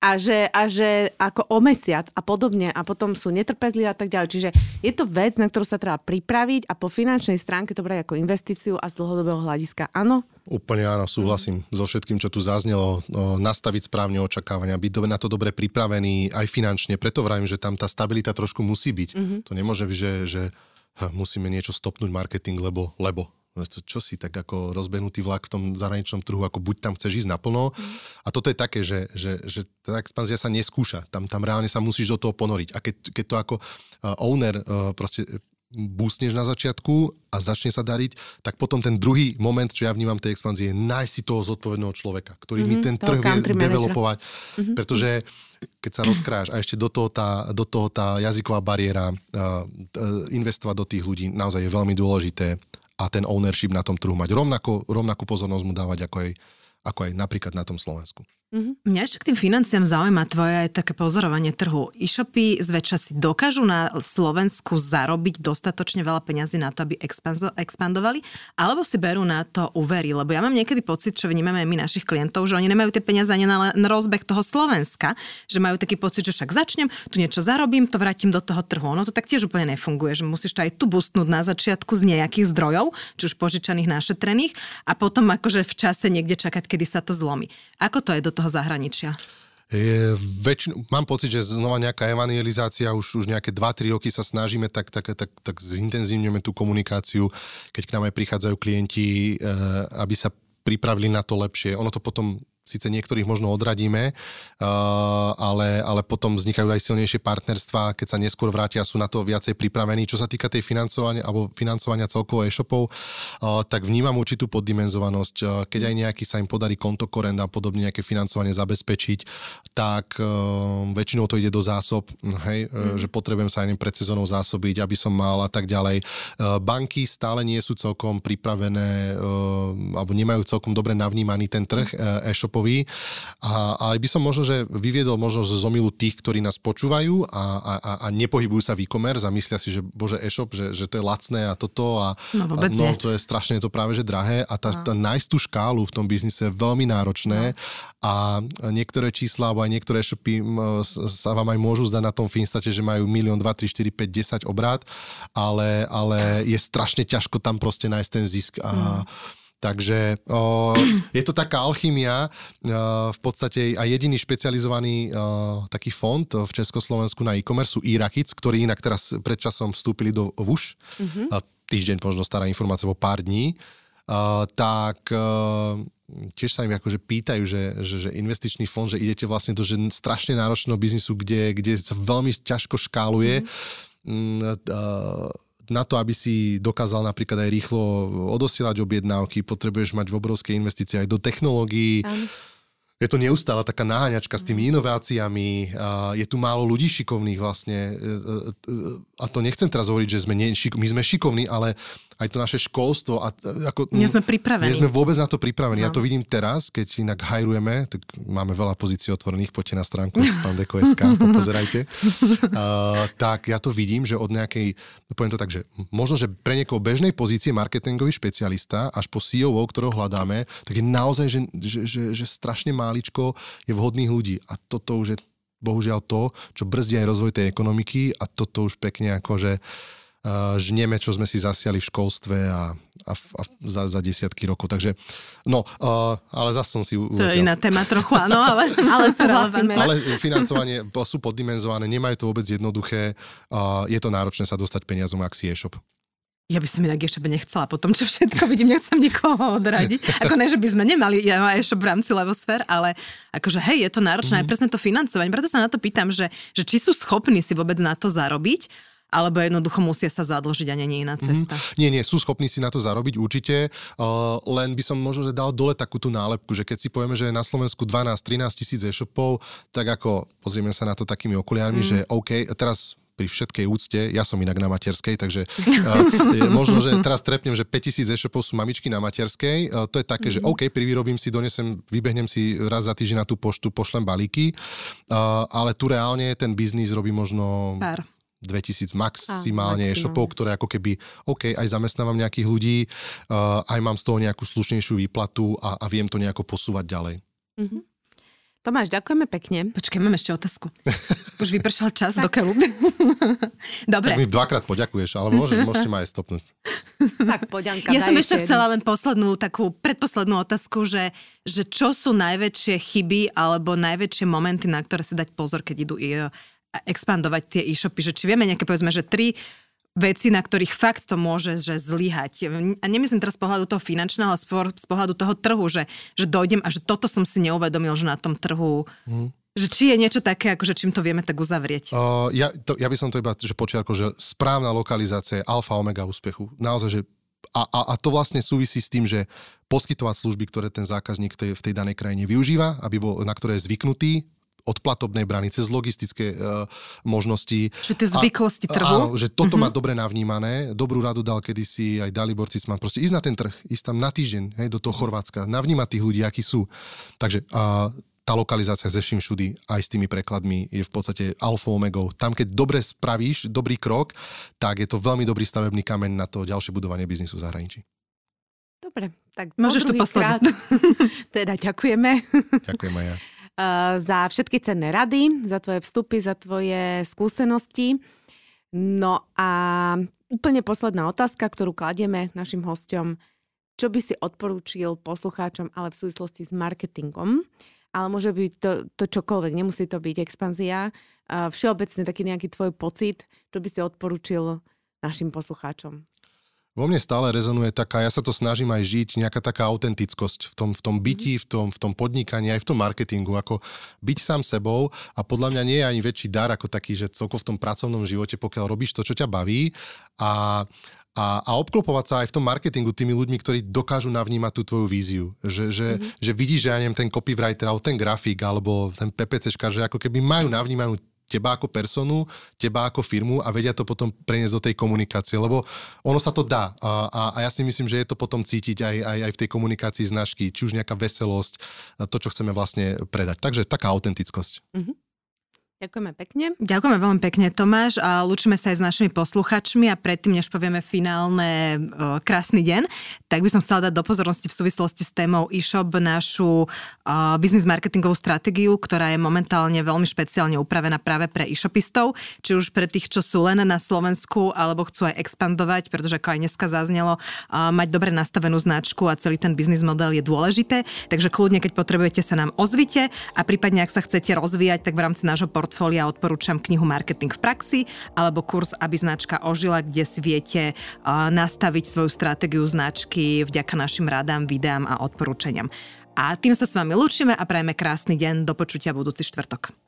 a že, a že ako o mesiac a podobne a potom sú netrpezliví a tak ďalej. Čiže je to vec, na ktorú sa treba pripraviť a po finančnej stránke to brať ako investíciu a z dlhodobého hľadiska áno? Úplne áno, súhlasím mm. so všetkým, čo tu zaznelo. No, nastaviť správne očakávania, byť na to dobre pripravený aj finančne. Preto vravím, že tam tá stabilita trošku musí byť. Mm-hmm. To nemôže byť, že, že musíme niečo stopnúť marketing, lebo, lebo čo si tak ako rozbehnutý vlak v tom zahraničnom trhu, ako buď tam chceš ísť naplno. Mm. A toto je také, že, že, že tá expanzia sa neskúša. Tam, tam reálne sa musíš do toho ponoriť. A keď, keď to ako uh, owner uh, proste búsneš na začiatku a začne sa dariť, tak potom ten druhý moment, čo ja vnímam tej expanzie, je nájsť si toho zodpovedného človeka, ktorý mm-hmm, mi mhm, ten trh vie developovať. Mm-hmm. Pretože keď sa rozkráš a ešte do toho tá, do toho tá jazyková bariéra, uh, investovať do tých ľudí naozaj je veľmi dôležité a ten ownership na tom trhu mať. Rovnako, rovnakú pozornosť mu dávať ako aj, ako aj napríklad na tom Slovensku. Mm-hmm. Mňa ešte k tým financiám zaujíma tvoje aj také pozorovanie trhu. E-shopy zväčša si dokážu na Slovensku zarobiť dostatočne veľa peňazí na to, aby expandovali, alebo si berú na to úvery. Lebo ja mám niekedy pocit, čo vnímame aj my našich klientov, že oni nemajú tie peniaze ani na, na rozbeh toho Slovenska, že majú taký pocit, že však začnem, tu niečo zarobím, to vrátim do toho trhu. Ono to tak tiež úplne nefunguje, že musíš to aj tu bustnúť na začiatku z nejakých zdrojov, či už požičaných, našetrených, a potom akože v čase niekde čakať, kedy sa to zlomí. Ako to je do toho toho zahraničia? Je, väčšinu, mám pocit, že znova nejaká evangelizácia, už, už nejaké 2-3 roky sa snažíme, tak, tak, tak, tak zintenzívňujeme tú komunikáciu, keď k nám aj prichádzajú klienti, e, aby sa pripravili na to lepšie. Ono to potom síce niektorých možno odradíme, uh, ale, ale potom vznikajú aj silnejšie partnerstvá, keď sa neskôr vrátia, sú na to viacej pripravení. Čo sa týka tej financovania alebo financovania celkovo e-shopov, uh, tak vnímam určitú poddimenzovanosť. Uh, keď aj nejaký sa im podarí konto korenda a podobne nejaké financovanie zabezpečiť, tak väčšinou to ide do zásob, hej, mm. že potrebujem sa aj pred sezónou zásobiť, aby som mal a tak ďalej. Banky stále nie sú celkom pripravené alebo nemajú celkom dobre navnímaný ten trh e-shop e-shopový. A, ale by som možno, že vyviedol možno z zomilu tých, ktorí nás počúvajú a, a, a nepohybujú sa v e-commerce a myslia si, že bože e-shop, že, že to je lacné a toto a, no, a no, to je strašne to práve že drahé a tá, no. tá nájsť tú škálu v tom biznise je veľmi náročné no. a niektoré čísla alebo aj niektoré e-shopy sa vám aj môžu zdať na tom Finstate, že majú milión, 2, 3, 4, 5, 10 obrát, ale, ale je strašne ťažko tam proste nájsť ten zisk a mm Takže o, je to taká alchymia, v podstate aj jediný špecializovaný o, taký fond v Československu na e-commerce sú Irakic, ktorí inak teraz predčasom vstúpili do VUŠ. Mm-hmm. A týždeň možno stará informácia o pár dní. O, tak o, tiež sa im akože pýtajú, že, že, že investičný fond, že idete vlastne do že strašne náročného biznisu, kde, kde sa veľmi ťažko škáluje. Mm-hmm. Na to, aby si dokázal napríklad aj rýchlo odosielať objednávky, potrebuješ mať obrovské investície aj do technológií. Ano je to neustála taká naháňačka s tými inováciami, a je tu málo ľudí šikovných vlastne e, e, e, a to nechcem teraz hovoriť, že sme nie, my sme šikovní, ale aj to naše školstvo. A, ako, nie sme pripravení. Nie sme vôbec na to pripravení. No. Ja to vidím teraz, keď inak hajrujeme, tak máme veľa pozícií otvorených, poďte na stránku expandeko.sk, popozerajte. uh, tak ja to vidím, že od nejakej, poviem to tak, že možno, že pre niekoho bežnej pozície marketingový špecialista až po CEO, ktorého hľadáme, tak je naozaj, že, že, že, že strašne máličko je vhodných ľudí. A toto už je bohužiaľ to, čo brzdí aj rozvoj tej ekonomiky a toto už pekne akože uh, žneme, čo sme si zasiali v školstve a, a, a za, za desiatky rokov. Takže, no, uh, ale zase som si. To je iná téma trochu, áno, ale, ale súhlasíme. Ale financovanie sú poddimenzované, nemajú to vôbec jednoduché. Uh, je to náročné sa dostať peniazom, ak si e-shop. Ja by som inak e-shop nechcela po tom, čo všetko vidím, nechcem nikoho odradiť. Ako ne, že by sme nemali e-shop v rámci Levosfér, ale akože hej, je to náročné mm-hmm. aj presne to financovanie. Preto sa na to pýtam, že, že či sú schopní si vôbec na to zarobiť alebo jednoducho musia sa zadlžiť a je iná mhm. cesta? Mm-hmm. Nie, nie, sú schopní si na to zarobiť určite, uh, len by som možno že dal dole takú tú nálepku, že keď si povieme, že je na Slovensku 12-13 tisíc e-shopov, tak ako pozrieme sa na to takými okuliármi, mm. že OK, teraz pri všetkej úcte, ja som inak na materskej, takže uh, možno, že teraz trepnem, že 5000 e-shopov sú mamičky na materskej. Uh, to je také, mm-hmm. že mhm. OK, privyrobím si, donesem, vybehnem si raz za týždeň na tú poštu, pošlem balíky, uh, ale tu reálne ten biznis robí možno... Pár 2000 maximálne e-shopov, ktoré ako keby, OK, aj zamestnávam nejakých ľudí, uh, aj mám z toho nejakú slušnejšiu výplatu a, a viem to nejako posúvať ďalej. Mm-hmm. Tomáš, ďakujeme pekne. Počkaj, mám ešte otázku. Už vypršal čas do keľu. Dobre. Tak mi dvakrát poďakuješ, ale môžeš, môžete ma aj stopnúť. Tak, poďanka. Ja som ešte chcela len poslednú, takú predposlednú otázku, že, že čo sú najväčšie chyby alebo najväčšie momenty, na ktoré si dať pozor, keď idú expandovať tie e-shopy, že či vieme nejaké povedzme, že tri veci, na ktorých fakt to môže že zlyhať. A nemyslím teraz z pohľadu toho finančného, ale z pohľadu toho trhu, že, že dojdem a že toto som si neuvedomil, že na tom trhu mm. Že či je niečo také, že čím to vieme tak uzavrieť? Uh, ja, to, ja by som to iba že počiarkol, že správna lokalizácia je alfa omega úspechu. Naozaj, že a, a, a to vlastne súvisí s tým, že poskytovať služby, ktoré ten zákazník v tej, v tej danej krajine využíva, aby bol, na ktoré je zvyknutý, od platobnej brany, cez logistické uh, možnosti. Čiže tie zvyklosti a, trhu. Áno, že toto uh-huh. má dobre navnímané. Dobrú radu dal kedysi aj Dalibor Cisman. Proste ísť na ten trh, ísť tam na týždeň, hej, do toho Chorvátska, navnímať tých ľudí, akí sú. Takže uh, tá lokalizácia ze vším všudy, aj s tými prekladmi, je v podstate alfa omegou. Tam, keď dobre spravíš, dobrý krok, tak je to veľmi dobrý stavebný kameň na to ďalšie budovanie biznisu v zahraničí. Dobre, tak Môžeš to poslednúť. teda ďakujeme. Ďakujem aj ja. Eh, za všetky cenné rady, za tvoje vstupy, za tvoje skúsenosti. No a úplne posledná otázka, ktorú kladieme našim hostom. čo by si odporúčil poslucháčom, ale v súvislosti s marketingom? Ale môže byť to, to čokoľvek, nemusí to byť expanzia. Všeobecne taký nejaký tvoj pocit, čo by si odporúčil našim poslucháčom? Vo mne stále rezonuje taká, ja sa to snažím aj žiť, nejaká taká autentickosť v tom, v tom byti, v tom, v tom podnikaní, aj v tom marketingu, ako byť sám sebou a podľa mňa nie je ani väčší dar ako taký, že celko v tom pracovnom živote, pokiaľ robíš to, čo ťa baví a, a, a obklopovať sa aj v tom marketingu tými ľuďmi, ktorí dokážu navnímať tú tvoju víziu. Že, že, mm-hmm. že vidíš, že ja neviem, ten copywriter, alebo ten grafik, alebo ten PPCškar, že ako keby majú navnímanú teba ako personu, teba ako firmu a vedia to potom preniesť do tej komunikácie, lebo ono sa to dá a, a, a ja si myslím, že je to potom cítiť aj, aj, aj v tej komunikácii značky, či už nejaká veselosť, to, čo chceme vlastne predať. Takže taká autentickosť. Mm-hmm. Ďakujeme pekne. Ďakujeme veľmi pekne, Tomáš. A lúčime sa aj s našimi posluchačmi a predtým, než povieme finálne o, krásny deň, tak by som chcela dať do pozornosti v súvislosti s témou e-shop našu o, business marketingovú stratégiu, ktorá je momentálne veľmi špeciálne upravená práve pre e-shopistov, či už pre tých, čo sú len na Slovensku, alebo chcú aj expandovať, pretože ako aj dneska zaznelo, o, mať dobre nastavenú značku a celý ten biznis model je dôležité. Takže kľudne, keď potrebujete, sa nám ozvite a prípadne, ak sa chcete rozvíjať, tak v rámci nášho port portfólia odporúčam knihu Marketing v praxi alebo kurz Aby značka ožila, kde si viete nastaviť svoju stratégiu značky vďaka našim radám, videám a odporúčaniam. A tým sa s vami lúčime a prajeme krásny deň. Do počutia budúci štvrtok.